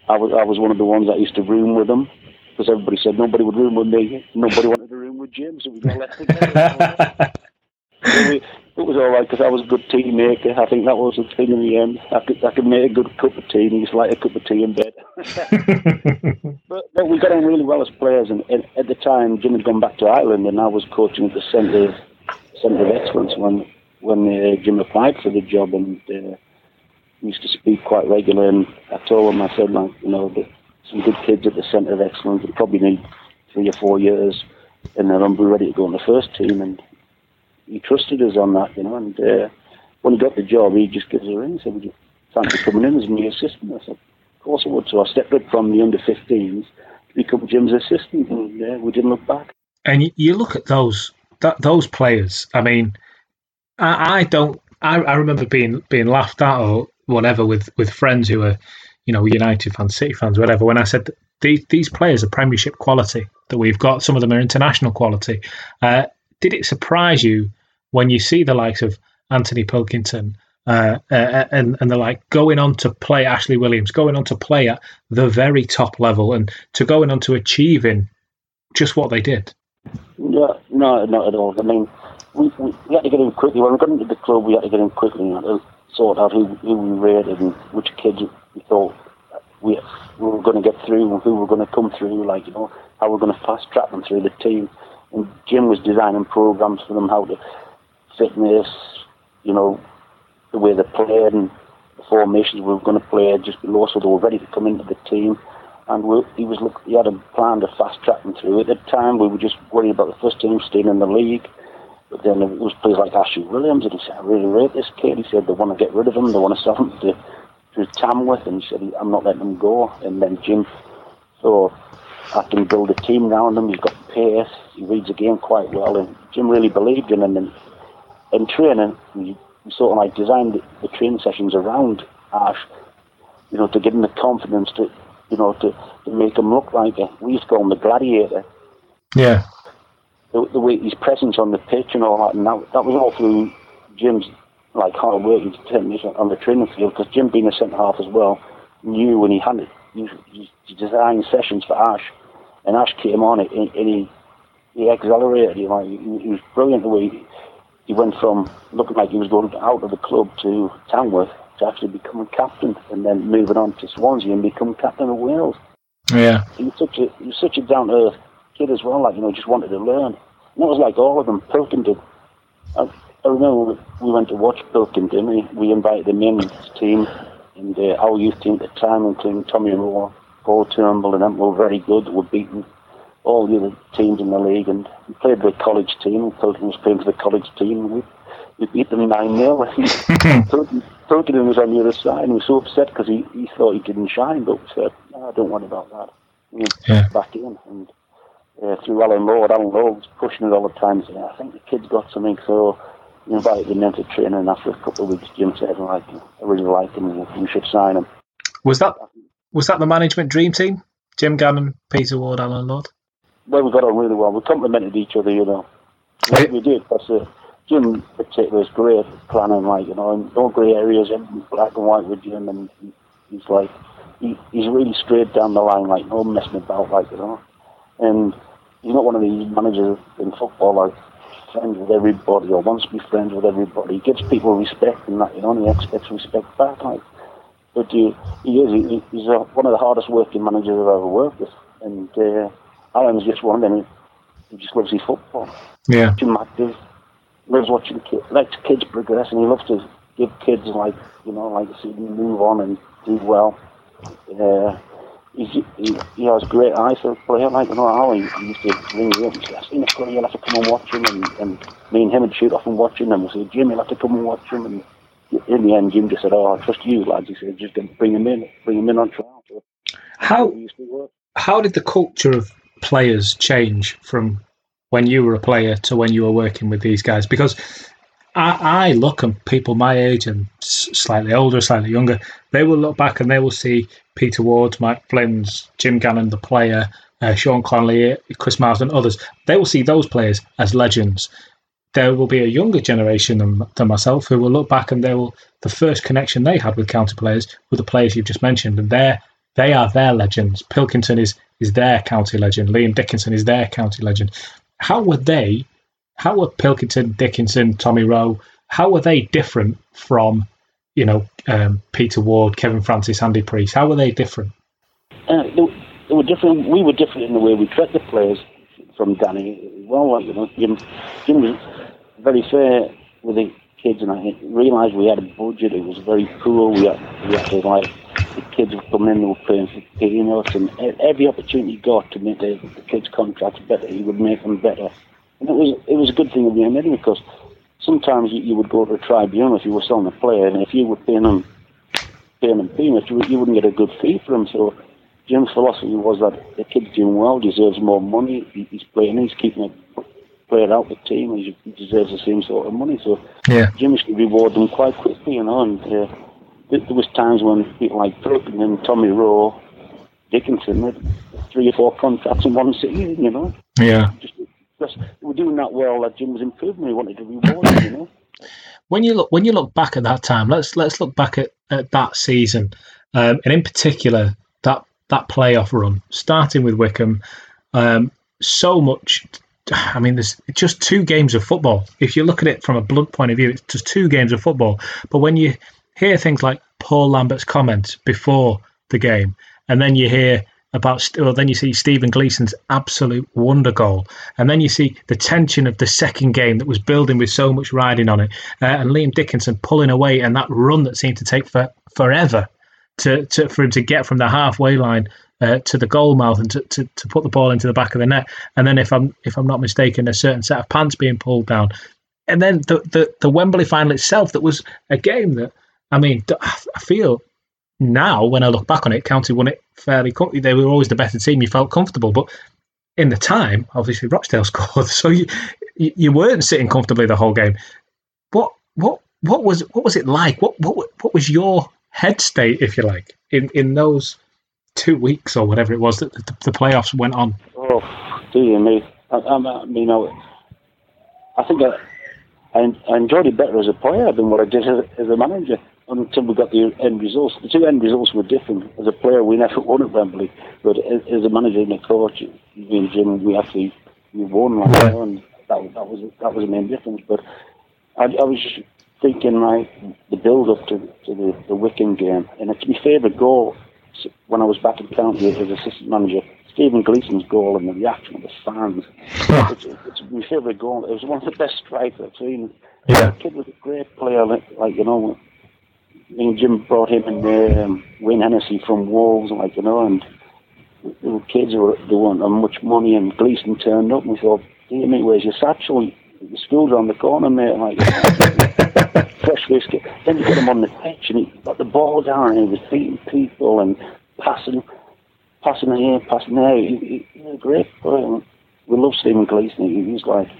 I was I was one of the ones that used to room with them because everybody said nobody would room with me. Nobody wanted to room with Jim, so we got left together. it was all right because I was a good tea maker. I think that was the thing in the end. I could I could make a good cup of tea, and used like a cup of tea in bed. but, but, we got on really well as players, and, and, at the time Jim had gone back to Ireland, and I was coaching at the centre of, centre of excellence when when uh, Jim applied for the job, and uh, used to speak quite regularly. And I told him, I said, like you know, that some good kids at the centre of excellence would probably need three or four years, and I'll be ready to go on the first team, and he trusted us on that, you know. And uh, when he got the job, he just gives us a ring. He said, "Would you fancy coming in as my assistant?" I said, "Of course I would. So I stepped up from the under 15s to become Jim's assistant, and uh, we didn't look back. And you, you look at those that, those players. I mean, I, I don't. I, I remember being being laughed at or whatever with with friends who were, you know, United fans, City fans, whatever. When I said these these players are Premiership quality that we've got, some of them are international quality. Uh, did it surprise you when you see the likes of Anthony Pilkington? Uh, uh, and and they're like going on to play Ashley Williams, going on to play at the very top level, and to going on to achieving just what they did. No, no, not at all. I mean, we, we, we, had to get in quickly. When we got into the club, we had to get in quickly and sort out who, who we rated and which kids we thought we, we were going to get through who were going to come through, like, you know, how we're going to fast track them through the team. And Jim was designing programs for them, how to fitness, you know, the way they played and the formations we were going to play just below so they were ready to come into the team and we, he was look, he had a plan to fast track them through. At the time, we were just worried about the first team staying in the league. But then it was players like Ashley Williams, and he said, "I really rate this kid." He said they want to get rid of him, they want to sell him to to Tamworth, and he said, "I'm not letting him go." And then Jim thought, "I can build a team around him. He's got pace. He reads the game quite well." And Jim really believed in him. And in training, we, sort of like designed the, the training sessions around Ash, you know, to give him the confidence to you know, to, to make him look like a, we used to call him the gladiator. Yeah. The, the way his presence on the pitch and all that, and that, that was all through Jim's like hard work and determination on the training field. Because Jim, being a centre half as well, knew when he had it, he, he designed sessions for Ash, and Ash came on it, and, and he he accelerated. You know, he, he was brilliant the way he, he went from looking like he was going out of the club to Tamworth to actually becoming captain and then moving on to Swansea and becoming captain of Wales. Yeah. He was such a he was such a down to earth kid as well, like, you know, just wanted to learn. And it was like all of them. Pilkington. I, I remember we went to watch Pilkington. We, we invited the men's team and uh, our youth team at the time, including Tommy Rowe, Paul Turnbull, and them were very good. They were beating all the other teams in the league and we played the college team. Pilkington was playing for the college team. We, we beat them 9 0. Pilkington was on the other side and he was so upset because he, he thought he didn't shine, but said, no, I don't worry about that. And yeah. back in. And uh, through Alan Lord, Alan Lord was pushing it all the time, saying, I think the kid's got something. So we invited him into training, and after a couple of weeks, Jim said, like, I really like him, and you should sign him. Was that was that the management dream team? Jim Gannon, Peter Ward, Alan Lord? Well, we got on really well. We complemented each other, you know. We, we did. That's it. Uh, Jim particular is great planning, like, you know, no grey areas, everything's black and white with Jim, and he's like, he, he's really straight down the line, like, no messing about, like, you know. And he's not one of these managers in football, like, friends with everybody or wants to be friends with everybody. He gives people respect and that, you know, and he expects respect back, like. But he, he is, he, he's a, one of the hardest working managers I've ever worked with. And uh, Alan's just one of them, he just loves his football. Yeah. Jim active loves watching kids, likes kids progress, and he loves to give kids like you know, like to see them move on and do well. Uh, he, he has great eyes for a player. Like you know, how he, he used to ring me up and say, "I've seen a player, you'll have to come and watch him." And, and me and him would shoot off and watch him, and we'll say, "Jim, you'll have to come and watch him." And in the end, Jim just said, "Oh, I trust you, lads." He said, "Just bring him in, bring him in on trial." So how how did the culture of players change from when you were a player to when you were working with these guys? Because I, I look at people my age and slightly older, slightly younger, they will look back and they will see Peter Ward, Mike Flynn's, Jim Gannon, the player, uh, Sean Connelly, Chris Miles, and others. They will see those players as legends. There will be a younger generation than, than myself who will look back and they will the first connection they had with county players were the players you've just mentioned, and they they are their legends. Pilkington is is their county legend. Liam Dickinson is their county legend how were they, how were Pilkington, Dickinson, Tommy Rowe, how were they different from, you know, um, Peter Ward, Kevin Francis, Andy Preece? How were they different? Uh, they, were different. We were different in the way we treat the players from Danny. Well, you know, Jim, Jim was very fair with the kids, and I realised we had a budget. It was very poor. We had, we had to like the kids would come in, they were playing for peanuts, and every opportunity he got to make the, the kids' contracts better, he would make them better. And it was it was a good thing of the end because sometimes you, you would go to a tribunal if you were selling a player, and if you were paying them paying him peanuts, you, you wouldn't get a good fee for him. So Jim's philosophy was that the kid's doing well, deserves more money. He, he's playing, he's keeping a player out the team, he, he deserves the same sort of money. So Yeah. Jim used to reward them quite quickly, you know. And uh, there, there was times when people like Brook and then Tommy Rowe, Dickinson had three or four contracts in one season, you know. Yeah. Just, they were doing that well that Jim was improving. He wanted to reward you know. when you look when you look back at that time, let's let's look back at, at that season, um, and in particular that that playoff run, starting with Wycombe. Um, so much. I mean, there's just two games of football. If you look at it from a blunt point of view, it's just two games of football. But when you hear things like Paul Lambert's comments before the game, and then you hear about, well, then you see Stephen Gleeson's absolute wonder goal, and then you see the tension of the second game that was building with so much riding on it, uh, and Liam Dickinson pulling away, and that run that seemed to take for forever to, to for him to get from the halfway line uh, to the goal mouth and to, to, to put the ball into the back of the net. And then, if I'm if I'm not mistaken, a certain set of pants being pulled down, and then the the, the Wembley final itself that was a game that I mean I feel now when I look back on it, County won it fairly. quickly. they were always the better team. You felt comfortable, but in the time, obviously Rochdale scored, so you you, weren't sitting comfortably the whole game. What what what was what was it like? What what what was your head state, if you like, in in those two weeks or whatever it was that the, the playoffs went on? Oh, dear me. I, I, mean, I, I think I, I, I enjoyed it better as a player than what I did as, as a manager until we got the end results. The two end results were different. As a player, we never won at Wembley, but as, a manager and a coach, me and Jim, we actually we won, like, you and that, was- that was that was the main difference. But I, I was just thinking, like the build up to, to the, the Wycombe game, and it's my favourite goal when I was back in county as assistant manager. Stephen Gleeson's goal and the reaction of the fans. Ah. It's, it's my favourite goal. It was one of the best strikes I've seen. Yeah. The kid was a great player, like you know. Me and Jim brought him and um, Wayne Hennessy from Wolves, like you know, and the kids were they weren't on much money, and Gleeson turned up, and we thought, "Dear me, where's your satchel? The school's around the corner, mate." Like, fresh whiskey. Then you get him on the pitch, and he got the ball down, and he was beating people and passing, passing here, passing there. He, he, he was great player. We love Stephen Gleeson. He, he was like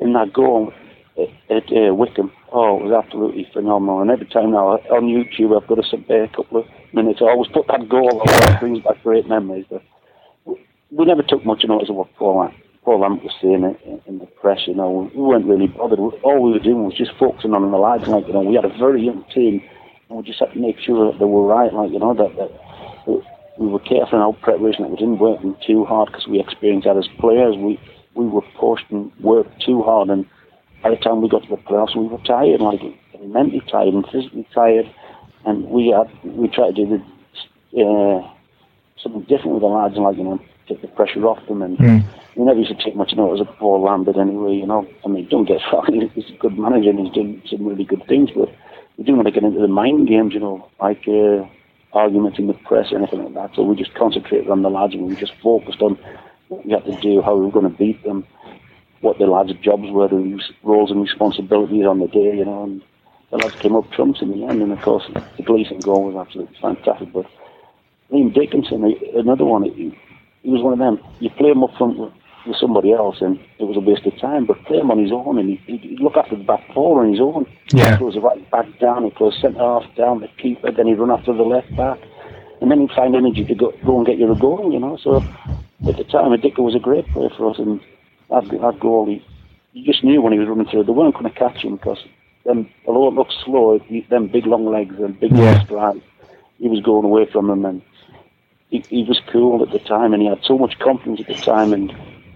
in that goal at, at uh, Wycombe. Oh, it was absolutely phenomenal. And every time now on YouTube, I've got to sit there a couple of minutes. I always put that goal on. Brings back great memories. But we- never took much notice of what Paul, Paul Lambert was saying in, in the press. You know, we weren't really bothered. All we were doing was just focusing on the lads. Like you know, we had a very young team, and we just had to make sure that they were right. Like you know that. that we were careful in our preparation that we didn't work them too hard because we experienced that as players. We we were pushed and worked too hard, and by the time we got to the playoffs, we were tired, like mentally tired and physically tired, and we had we tried to do the, uh, something different with the lads, and like you know, take the pressure off them, and we never used to take much notice of Paul Lambert anyway. You know, I mean, don't get wrong, he's a good manager and he's doing some really good things, but we didn't want to get into the mind games, you know, like. Uh, arguments in the press or anything like that. So we just concentrated on the lads and we just focused on what we had to do, how we were going to beat them, what the lads' jobs were, the roles and responsibilities on the day, you know. And the lads came up trumps in the end. And of course, the Gleeson goal was absolutely fantastic. But Liam Dickinson, he- another one, he, he was one of them. You play him up front with, with somebody else, and it was a waste of time. But play him on his own, and he, he'd, he'd look after the back four on his own. Yeah. He close the right back down, he close centre half down, the keeper, then he'd run after the left back. And then he'd find energy to go, go and get you a goal, you know. So at the time, Dicker was a great player for us, and that, that goal, he, you just knew when he was running through, they weren't going to catch him because them, although it looked slow, he, them big long legs and big Yeah. long strides, he was going away from them, and he, he was cool at the time, and he had so much confidence at the time, and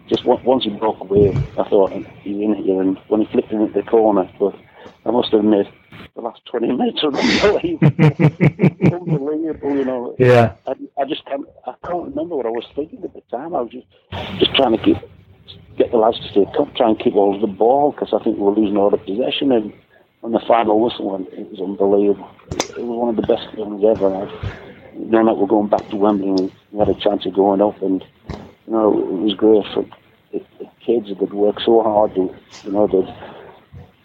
just on- once he broke away, I thought he's in here, and when he flicked in at the corner, but I must have admit, the last 20 minutes were unbelievable, unbelievable, you know. Yeah. I, I just can't, I can't remember what I was thinking at the time. I was just just trying to keep get the lads to stay come, try and keep hold of the ball because I think we were losing all the possession. And when the final whistle went, it was unbelievable. It was one of the best feelings ever. I've known that we're going back to Wembley. and We, had a chance of going up, and you know it was great for the, the kids that worked so hard. To, you know that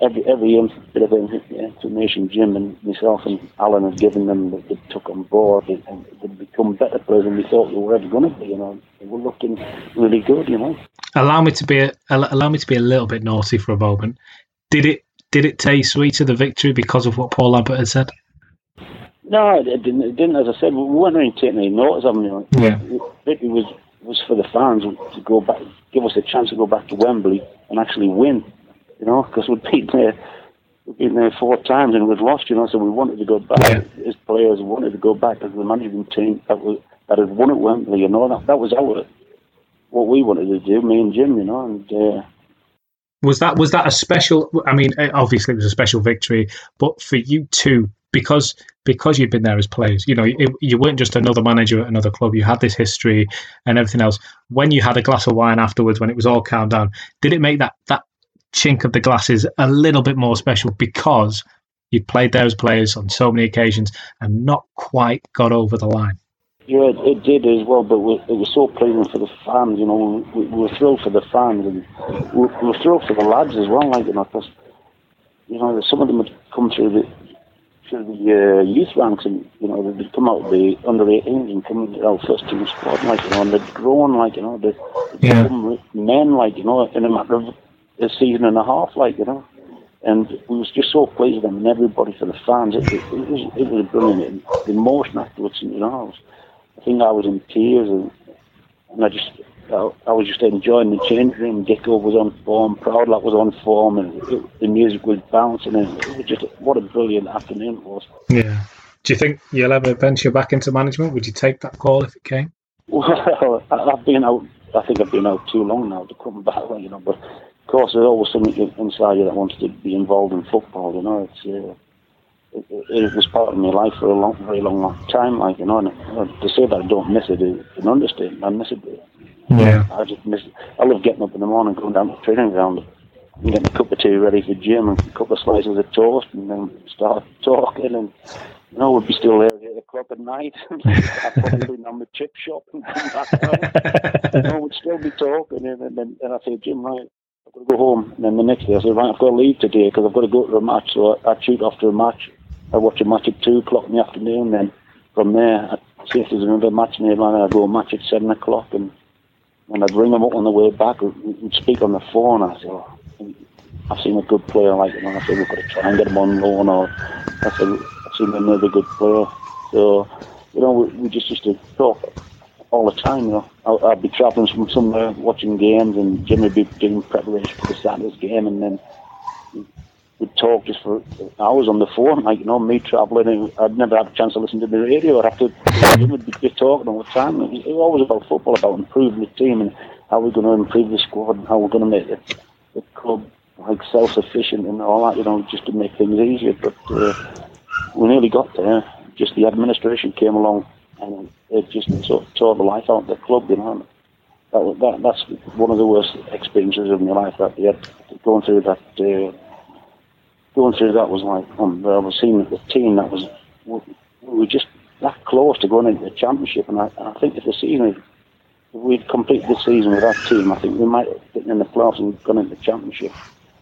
every every bit of information Jim and myself and Alan had given them that they took on board and they'd become better players than we thought they were ever going to be. You know, they were looking really good. You know. Allow me to be a, allow me to be a little bit naughty for a moment. Did it did it taste sweeter the victory because of what Paul Lambert had said? No, it didn't. It didn't. As I said, we weren't really taking any notice of know. Yeah. It was was for the fans to go back, give us a chance to go back to Wembley and actually win you know, because we'd been there, we'd been there four times and we'd lost, you know, so we wanted to go back. Yeah. As players wanted to go back as the management team that was that had won at Wembley, you know, that that was our what we wanted to do, me and Jim, you know, and. Uh, was that was that a special? I mean, eh, obviously it was a special victory, but for you two, because because you'd been there as players, you know, it, you weren't just another manager at another club. You had this history and everything else. When you had a glass of wine afterwards, when it was all calmed down, did it make that that chink of the glasses a little bit more special because you'd played those players on so many occasions and not quite got over the line. Yeah, it, did as well, but it was so pleasing for the fans. You know, we, we were thrilled for the fans, and we, we, were thrilled for the lads as well. Like you know, because you know, some of them had come through the through the uh, youth ranks, and you know, they'd come out of the under 18s and come into our first team squad, like you know, and they'd grown, like you know, they'd, they'd yeah. become men, like you know, in a matter of a season and a half, like you know. And we was just so pleased with them and everybody for the fans. It, it, it was it was brilliant. The emotion afterwards, you know, I, was, I think I was in tears and, and I just I, I, was just enjoying the change room. Dicko was on form, Proudlock was on form, and it, the music was bouncing. And it was just what a brilliant afternoon it was. Yeah. Do you think you'll ever venture back into management? Would you take that call if it came? Well, I've been out. I think I've been out too long now to come back. You know, but of course, there's always something inside you that wants to be involved in football. You know, it's uh, it, it, was part of my life for a long, very long, long time. Like you know, and to say that I don't miss it is an understatement. I miss it. Yeah. I just miss. It. I love getting up in the morning, going down to the training ground, and getting a cup of tea ready for Jim, and a couple of slices of toast, and then start talking, and you know, we'd be still there at eight o'clock at night. I'd probably been on the chip shop and you know, we'd still be talking, and then and I'd say, Jim, right, I've got to go home. And then the next day I said, right, I've got to leave today because I've got to go to a match. So I, I shoot after a match. I watch a match at 2 o'clock in the afternoon. Then from there, I see if there's another match nearby. And I go a match at 7 o'clock. And, and I'd ring them up on the way back. We'd speak on the phone. I said, oh, I've seen a good player like him. I said, we've got to try and get him on loan. Or I said, I've seen another good player. So, you know, we, we just used to talk all the time. You know, I'll, I'll be travelling from somewhere, watching games, and Jim would be doing preparation for the Saturday's game, and then we'd talk just for hours on the phone. Like you know, me travelling, I'd never had a chance to listen to the radio. I'd have to. Would be talking all the time. It was, it was always about football, about improving the team and how we're going to improve the squad and how we're going to make the, the club like self-sufficient and all that. You know, just to make things easier. But uh, we nearly got there. Just the administration came along and it just sort of tore the life out of the club, you know. That, that, that's one of the worst experiences of my life. That yeah, going through that, uh, going through that was like um, I was seeing the team that was we were just that close to going into the championship, and I, I think if the season if we'd completed the season with that team, I think we might have been in the playoffs and gone into the championship.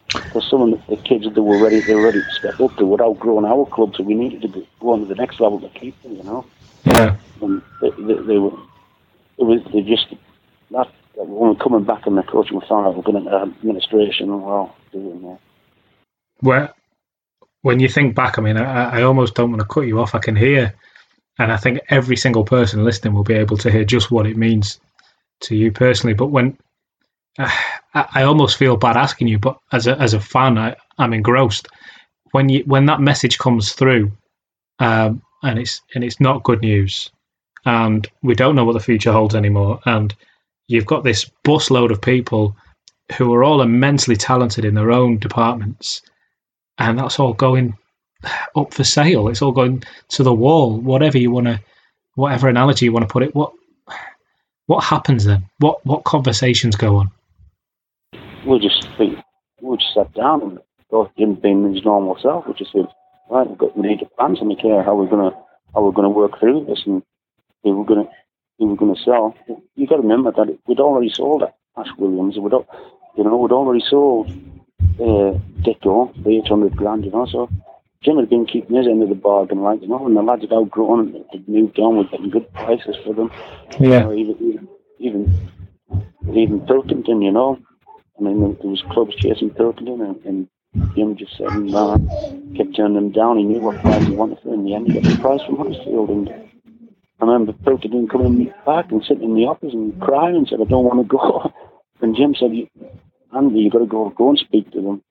Because some of the, kids that were ready, they were ready to step up. They were outgrowing our club, so we needed to go on to the next level to keep them. You know. Yeah. And they, they, they were, it was, they just, that, when we're coming back in the coaching, we found out we're going into administration and well, doing that. Where, when you think back, I mean, I, I almost don't want to cut you off. I can hear, and I think every single person listening will be able to hear just what it means to you personally. But when uh, I, I almost feel bad asking you, but as a as a fan, I, I'm engrossed. When you when that message comes through, um, and it's and it's not good news, and we don't know what the future holds anymore. And you've got this busload of people who are all immensely talented in their own departments, and that's all going up for sale. It's all going to the wall. Whatever you want to, whatever analogy you want to put it. What what happens then? What what conversations go on? We'll just we'll just sit down and both Jim being his normal self. We just said, right, we've got we need to plan something here. How we're gonna how we're gonna work through this and who we're gonna who we're gonna sell. You got to remember that we'd already sold Ash Williams. We'd you know we'd already sold uh, Dicko for 800 grand, you know, so Jim had been keeping his end of the bargain, like, you know, and the lads had outgrown and had moved on, with getting good prices eh, for them. Yeah. You know, even, even, even Pilkington, you know. I mean, there was clubs chasing Pilkington, and, and Jim just said, nah, kept turning them down. He knew what price he wanted for. In the end, he got the price from Huddersfield. And I remember Pilkington coming back and sitting in the office and crying and said, I don't want to go. And Jim said, Andy, you've got to go, go and speak to them.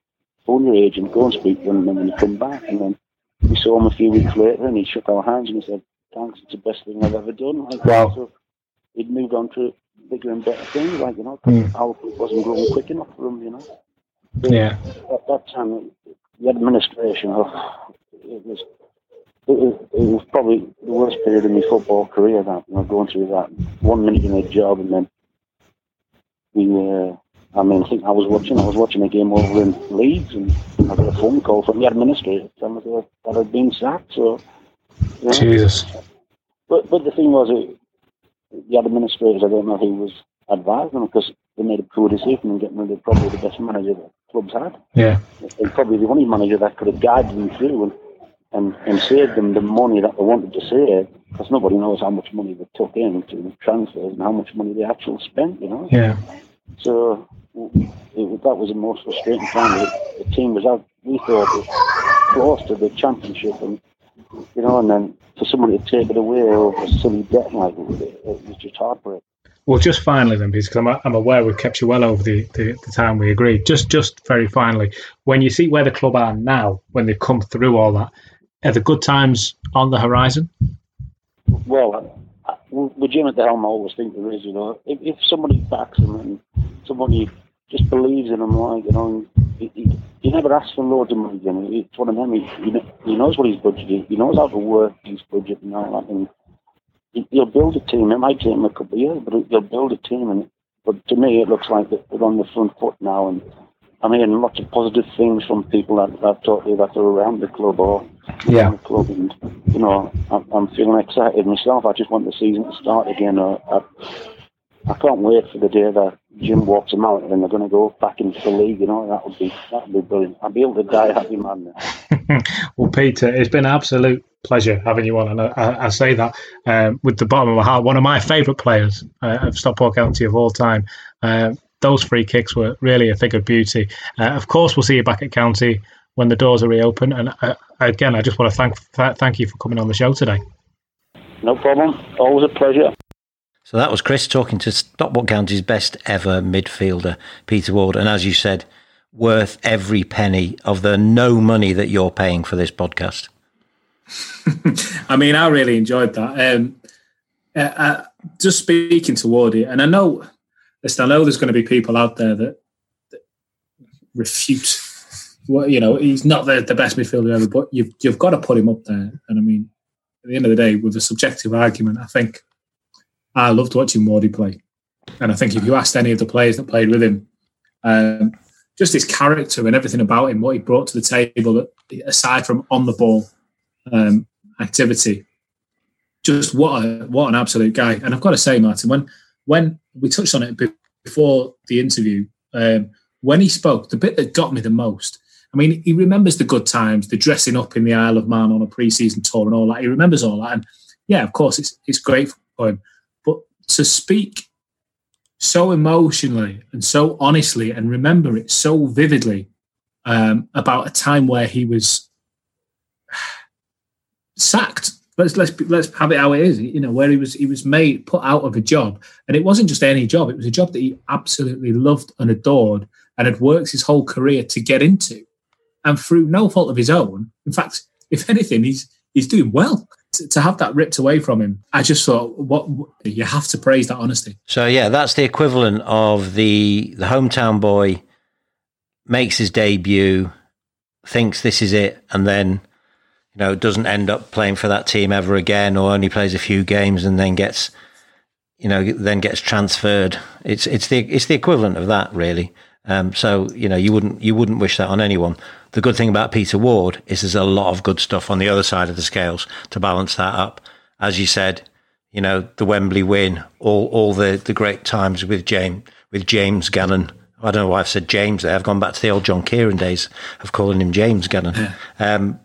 Phone your agent, go and speak to them, and then you come back. And then we saw him a few weeks later, and he shook our hands and he said, "Thanks, it's the best thing I've ever done." Like, Wow. So he'd moved on to bigger and better things, like you know, Mm. our wasn't growing quick enough for him, you know. Yeah. At that time, the administration, oh, it was. It was, it was probably the worst period of my football career. That you know, going through that one minute in a job, and then we. Uh, I mean, I think I was watching. I was watching a game over in Leeds, and I got a phone call from the administrator telling me that I'd been sacked. So, Jesus. but but the thing was, it, the administrators, I don't know who was advising them because they made a poor decision in getting rid of probably the best manager that clubs had, Yeah. and probably the only manager that could have guided them through and and, and saved them the money that they wanted to save. Because nobody knows how much money they took in to transfers and how much money they actually spent. You know. Yeah. So it, it, that was the most frustrating time. The, the team was out. We thought it close to the championship, and you know, and then for somebody to take it away over a silly debt like it, it was just heartbreaking. Well, just finally then, because I'm, I'm aware we've kept you well over the, the, the time we agreed. Just just very finally, when you see where the club are now, when they've come through all that, are the good times on the horizon? Well, uh, uh, I, I, with Jim at the helm, I always think there is. You know, if, if somebody backs him and somebody just believes in him, like you know, he, he, he never asks for loads of money. You know, it's one of them. He, he, knows what his budget is. He knows how to work his budget and all that. And he, he'll build a team. It might take him a couple of years, but he'll build a team. And but to me, it looks like they're on the front foot now. And I'm hearing lots of positive things from people that I've talked to that are around the club or Yeah. the club, and you know, I'm, I'm feeling excited myself. I just want the season to start again. Uh, I, I can't wait for the day that Jim walks them out and they're going to go back into the league. You know, that would be that would be brilliant. I'd be able to die happy man. Well, Peter, it's been an absolute pleasure having you on, and I, I, I say that um, with the bottom of my heart. One of my favourite players uh, of Stockport County of all time. Um those free kicks were really a thing of beauty. Uh, of course, we'll see you back at County when the doors are reopened. And uh, again, I just want to thank thank you for coming on the show today. No problem. Always a pleasure. So that was Chris talking to Stockport County's best ever midfielder, Peter Ward. And as you said, worth every penny of the no money that you're paying for this podcast. I mean, I really enjoyed that. Um, uh, uh, just speaking toward it, and I know, listen, I know there's going to be people out there that, that refute. What you know, he's not the, the best midfielder ever, but you've you've got to put him up there. And I mean, at the end of the day, with a subjective argument, I think I loved watching Wardy play. And I think if you asked any of the players that played with him, um, just his character and everything about him, what he brought to the table, aside from on the ball um, activity, just what a, what an absolute guy. And I've got to say, Martin, when when we touched on it before the interview, um, when he spoke, the bit that got me the most. I mean, he remembers the good times, the dressing up in the Isle of Man on a pre-season tour and all that. He remembers all that, and yeah, of course, it's it's great for him. To speak so emotionally and so honestly, and remember it so vividly um, about a time where he was sacked. Let's let's let's have it how it is. You know, where he was he was made put out of a job, and it wasn't just any job. It was a job that he absolutely loved and adored, and had worked his whole career to get into, and through no fault of his own. In fact, if anything, he's he's doing well. To, have that ripped away from him, I just thought, what you have to praise that honesty. So yeah, that's the equivalent of the the hometown boy makes his debut, thinks this is it, and then you know doesn't end up playing for that team ever again, or only plays a few games and then gets you know then gets transferred. It's it's the it's the equivalent of that really. Um, so you know you wouldn't you wouldn't wish that on anyone. The good thing about Peter Ward is there's a lot of good stuff on the other side of the scales to balance that up. As you said, you know the Wembley win, all all the the great times with James with James Gannon I don't know why I've said James there. I've gone back to the old John Kieran days of calling him James Gannon. Yeah. Um,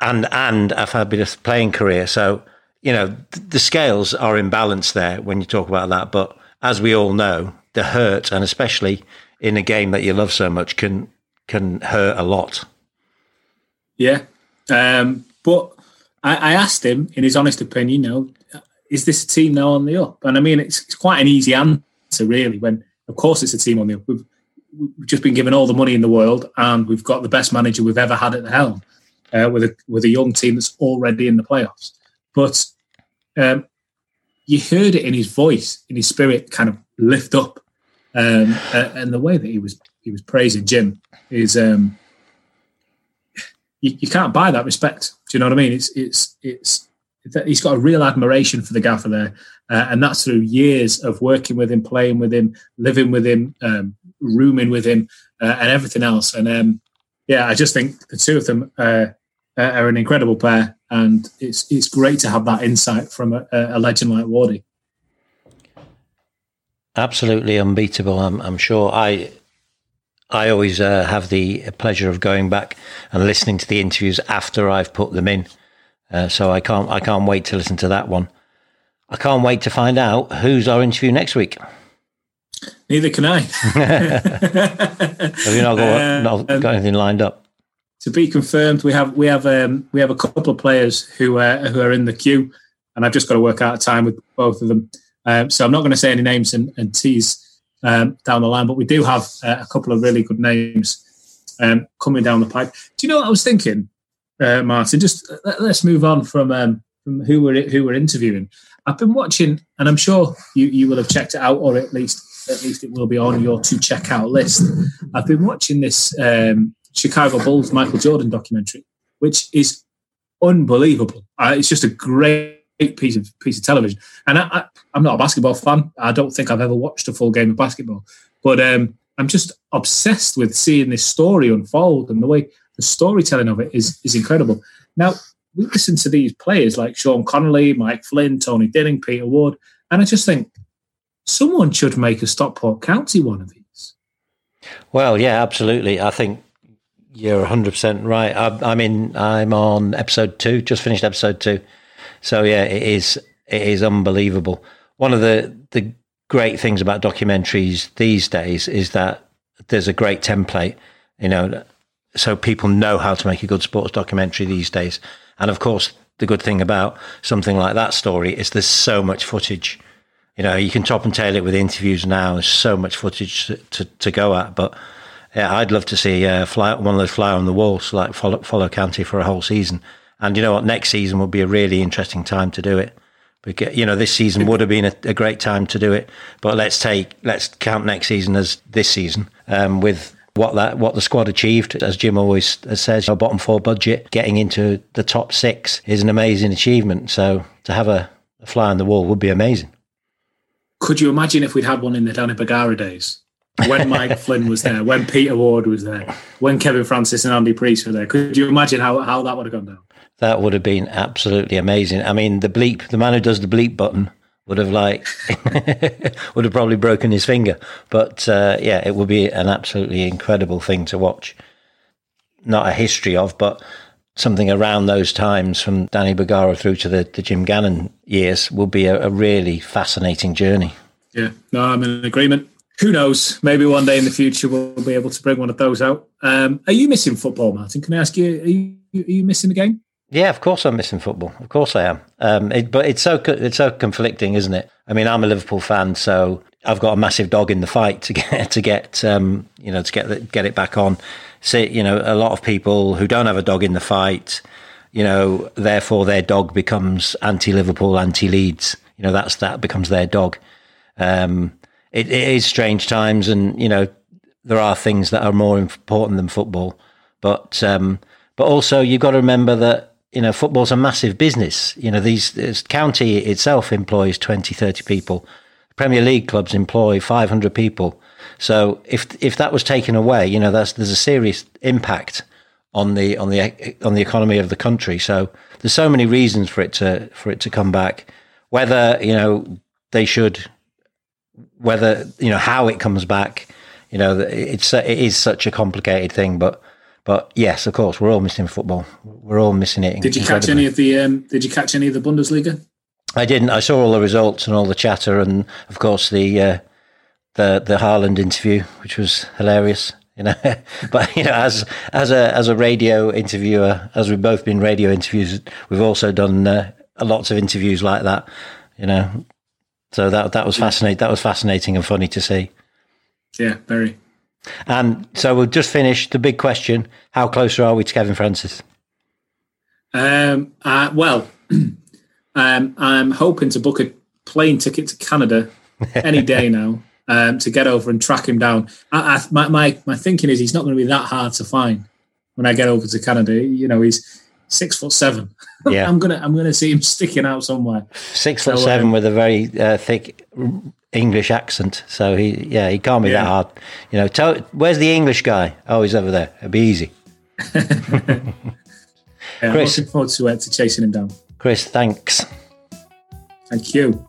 and and I've had a bit of playing career, so you know the scales are in balance there when you talk about that. But as we all know, the hurt, and especially in a game that you love so much, can can hurt a lot. Yeah, um, but I, I, asked him, in his honest opinion, you know, is this a team now on the up? And I mean, it's, it's quite an easy answer, really. When of course it's a team on the up. We've, we've just been given all the money in the world, and we've got the best manager we've ever had at the helm uh, with a with a young team that's already in the playoffs. But um, you heard it in his voice, in his spirit, kind of lift up, um, and the way that he was he was praising Jim is um, you, you, can't buy that respect. Do you know what I mean? It's it's it's he's got a real admiration for the gaffer there, uh, and that's through years of working with him, playing with him, living with him, um, rooming with him, uh, and everything else. And um, yeah, I just think the two of them uh, are an incredible pair, and it's it's great to have that insight from a, a legend like Wardy. Absolutely unbeatable. I'm, I'm sure. I I always uh, have the pleasure of going back and listening to the interviews after I've put them in. Uh, so I can't I can't wait to listen to that one. I can't wait to find out who's our interview next week. Neither can I. have you not got, uh, not got anything lined up? To be confirmed, we have we have um, we have a couple of players who uh, who are in the queue, and I've just got to work out a time with both of them. Um, so I'm not going to say any names and, and tease um, down the line, but we do have uh, a couple of really good names um, coming down the pipe. Do you know what I was thinking, uh, Martin? Just uh, let, us move on from um, from who we're who we're interviewing. I've been watching, and I'm sure you, you will have checked it out, or at least at least it will be on your to check out list. I've been watching this um, Chicago Bulls Michael Jordan documentary, which is unbelievable. Uh, it's just a great piece of piece of television. And I, am not a basketball fan. I don't think I've ever watched a full game of basketball, but um, I'm just obsessed with seeing this story unfold and the way the storytelling of it is is incredible. Now we listen to these players like Sean Connelly, Mike Flynn, Tony Dinning, Peter Ward, and I just think someone should make a Stockport County one of these. Well, yeah, absolutely. I think you're 100 percent right. I, I'm in. I'm on episode two. Just finished episode two. So yeah, it is. It is unbelievable. One of the the great things about documentaries these days is that there's a great template. You know, so people know how to make a good sports documentary these days. And of course, the good thing about something like that story is there's so much footage. You know, you can top and tail it with interviews now. There's so much footage to, to, to go at, but yeah, I'd love to see uh, fly one of those fly on the walls, like follow, follow county for a whole season. And you know what? Next season will be a really interesting time to do it. Because, you know, this season would have been a, a great time to do it, but let's take let's count next season as this season um, with what that what the squad achieved. As Jim always says, our bottom four budget getting into the top six is an amazing achievement. So to have a, a fly on the wall would be amazing. Could you imagine if we'd had one in the Danny Bergara days? When Mike Flynn was there, when Peter Ward was there, when Kevin Francis and Andy Preece were there. Could you imagine how, how that would have gone down? That would have been absolutely amazing. I mean, the bleep, the man who does the bleep button would have like would have probably broken his finger. But uh, yeah, it would be an absolutely incredible thing to watch. Not a history of, but something around those times from Danny Bergara through to the, the Jim Gannon years will be a, a really fascinating journey. Yeah, no, I'm in agreement who knows? Maybe one day in the future we'll be able to bring one of those out. Um, are you missing football, Martin? Can I ask you? Are you, are you missing the game? Yeah, of course I'm missing football. Of course I am. Um, it, but it's so it's so conflicting, isn't it? I mean, I'm a Liverpool fan, so I've got a massive dog in the fight to get to get um, you know to get get it back on. See, you know, a lot of people who don't have a dog in the fight, you know, therefore their dog becomes anti-Liverpool, anti-Leeds. You know, that's that becomes their dog. Um, it, it is strange times, and you know there are things that are more important than football. But um, but also you've got to remember that you know football's a massive business. You know these this county itself employs 20, 30 people. Premier League clubs employ 500 people. So if if that was taken away, you know that's there's a serious impact on the on the on the economy of the country. So there's so many reasons for it to for it to come back. Whether you know they should whether you know how it comes back You know, it's it is such a complicated thing, but but yes, of course, we're all missing football. We're all missing it. Did you catch any of the? Um, did you catch any of the Bundesliga? I didn't. I saw all the results and all the chatter, and of course the uh, the the Haaland interview, which was hilarious. You know, but you know, as as a as a radio interviewer, as we've both been radio interviews, we've also done uh, lots of interviews like that. You know, so that that was fascinating. That was fascinating and funny to see. Yeah, very. And so we'll just finish the big question: How closer are we to Kevin Francis? Um. Uh, well, um, I'm hoping to book a plane ticket to Canada any day now um, to get over and track him down. I, I, my, my my thinking is he's not going to be that hard to find when I get over to Canada. You know, he's six foot seven. Yeah, I'm gonna I'm gonna see him sticking out somewhere. Six foot so, seven um, with a very uh, thick English accent. So he yeah he can't be yeah. that hard. You know, tell, where's the English guy? Oh, he's over there. It'd be easy. yeah, Chris, I'm looking forward to, uh, to chasing him down. Chris, thanks. Thank you.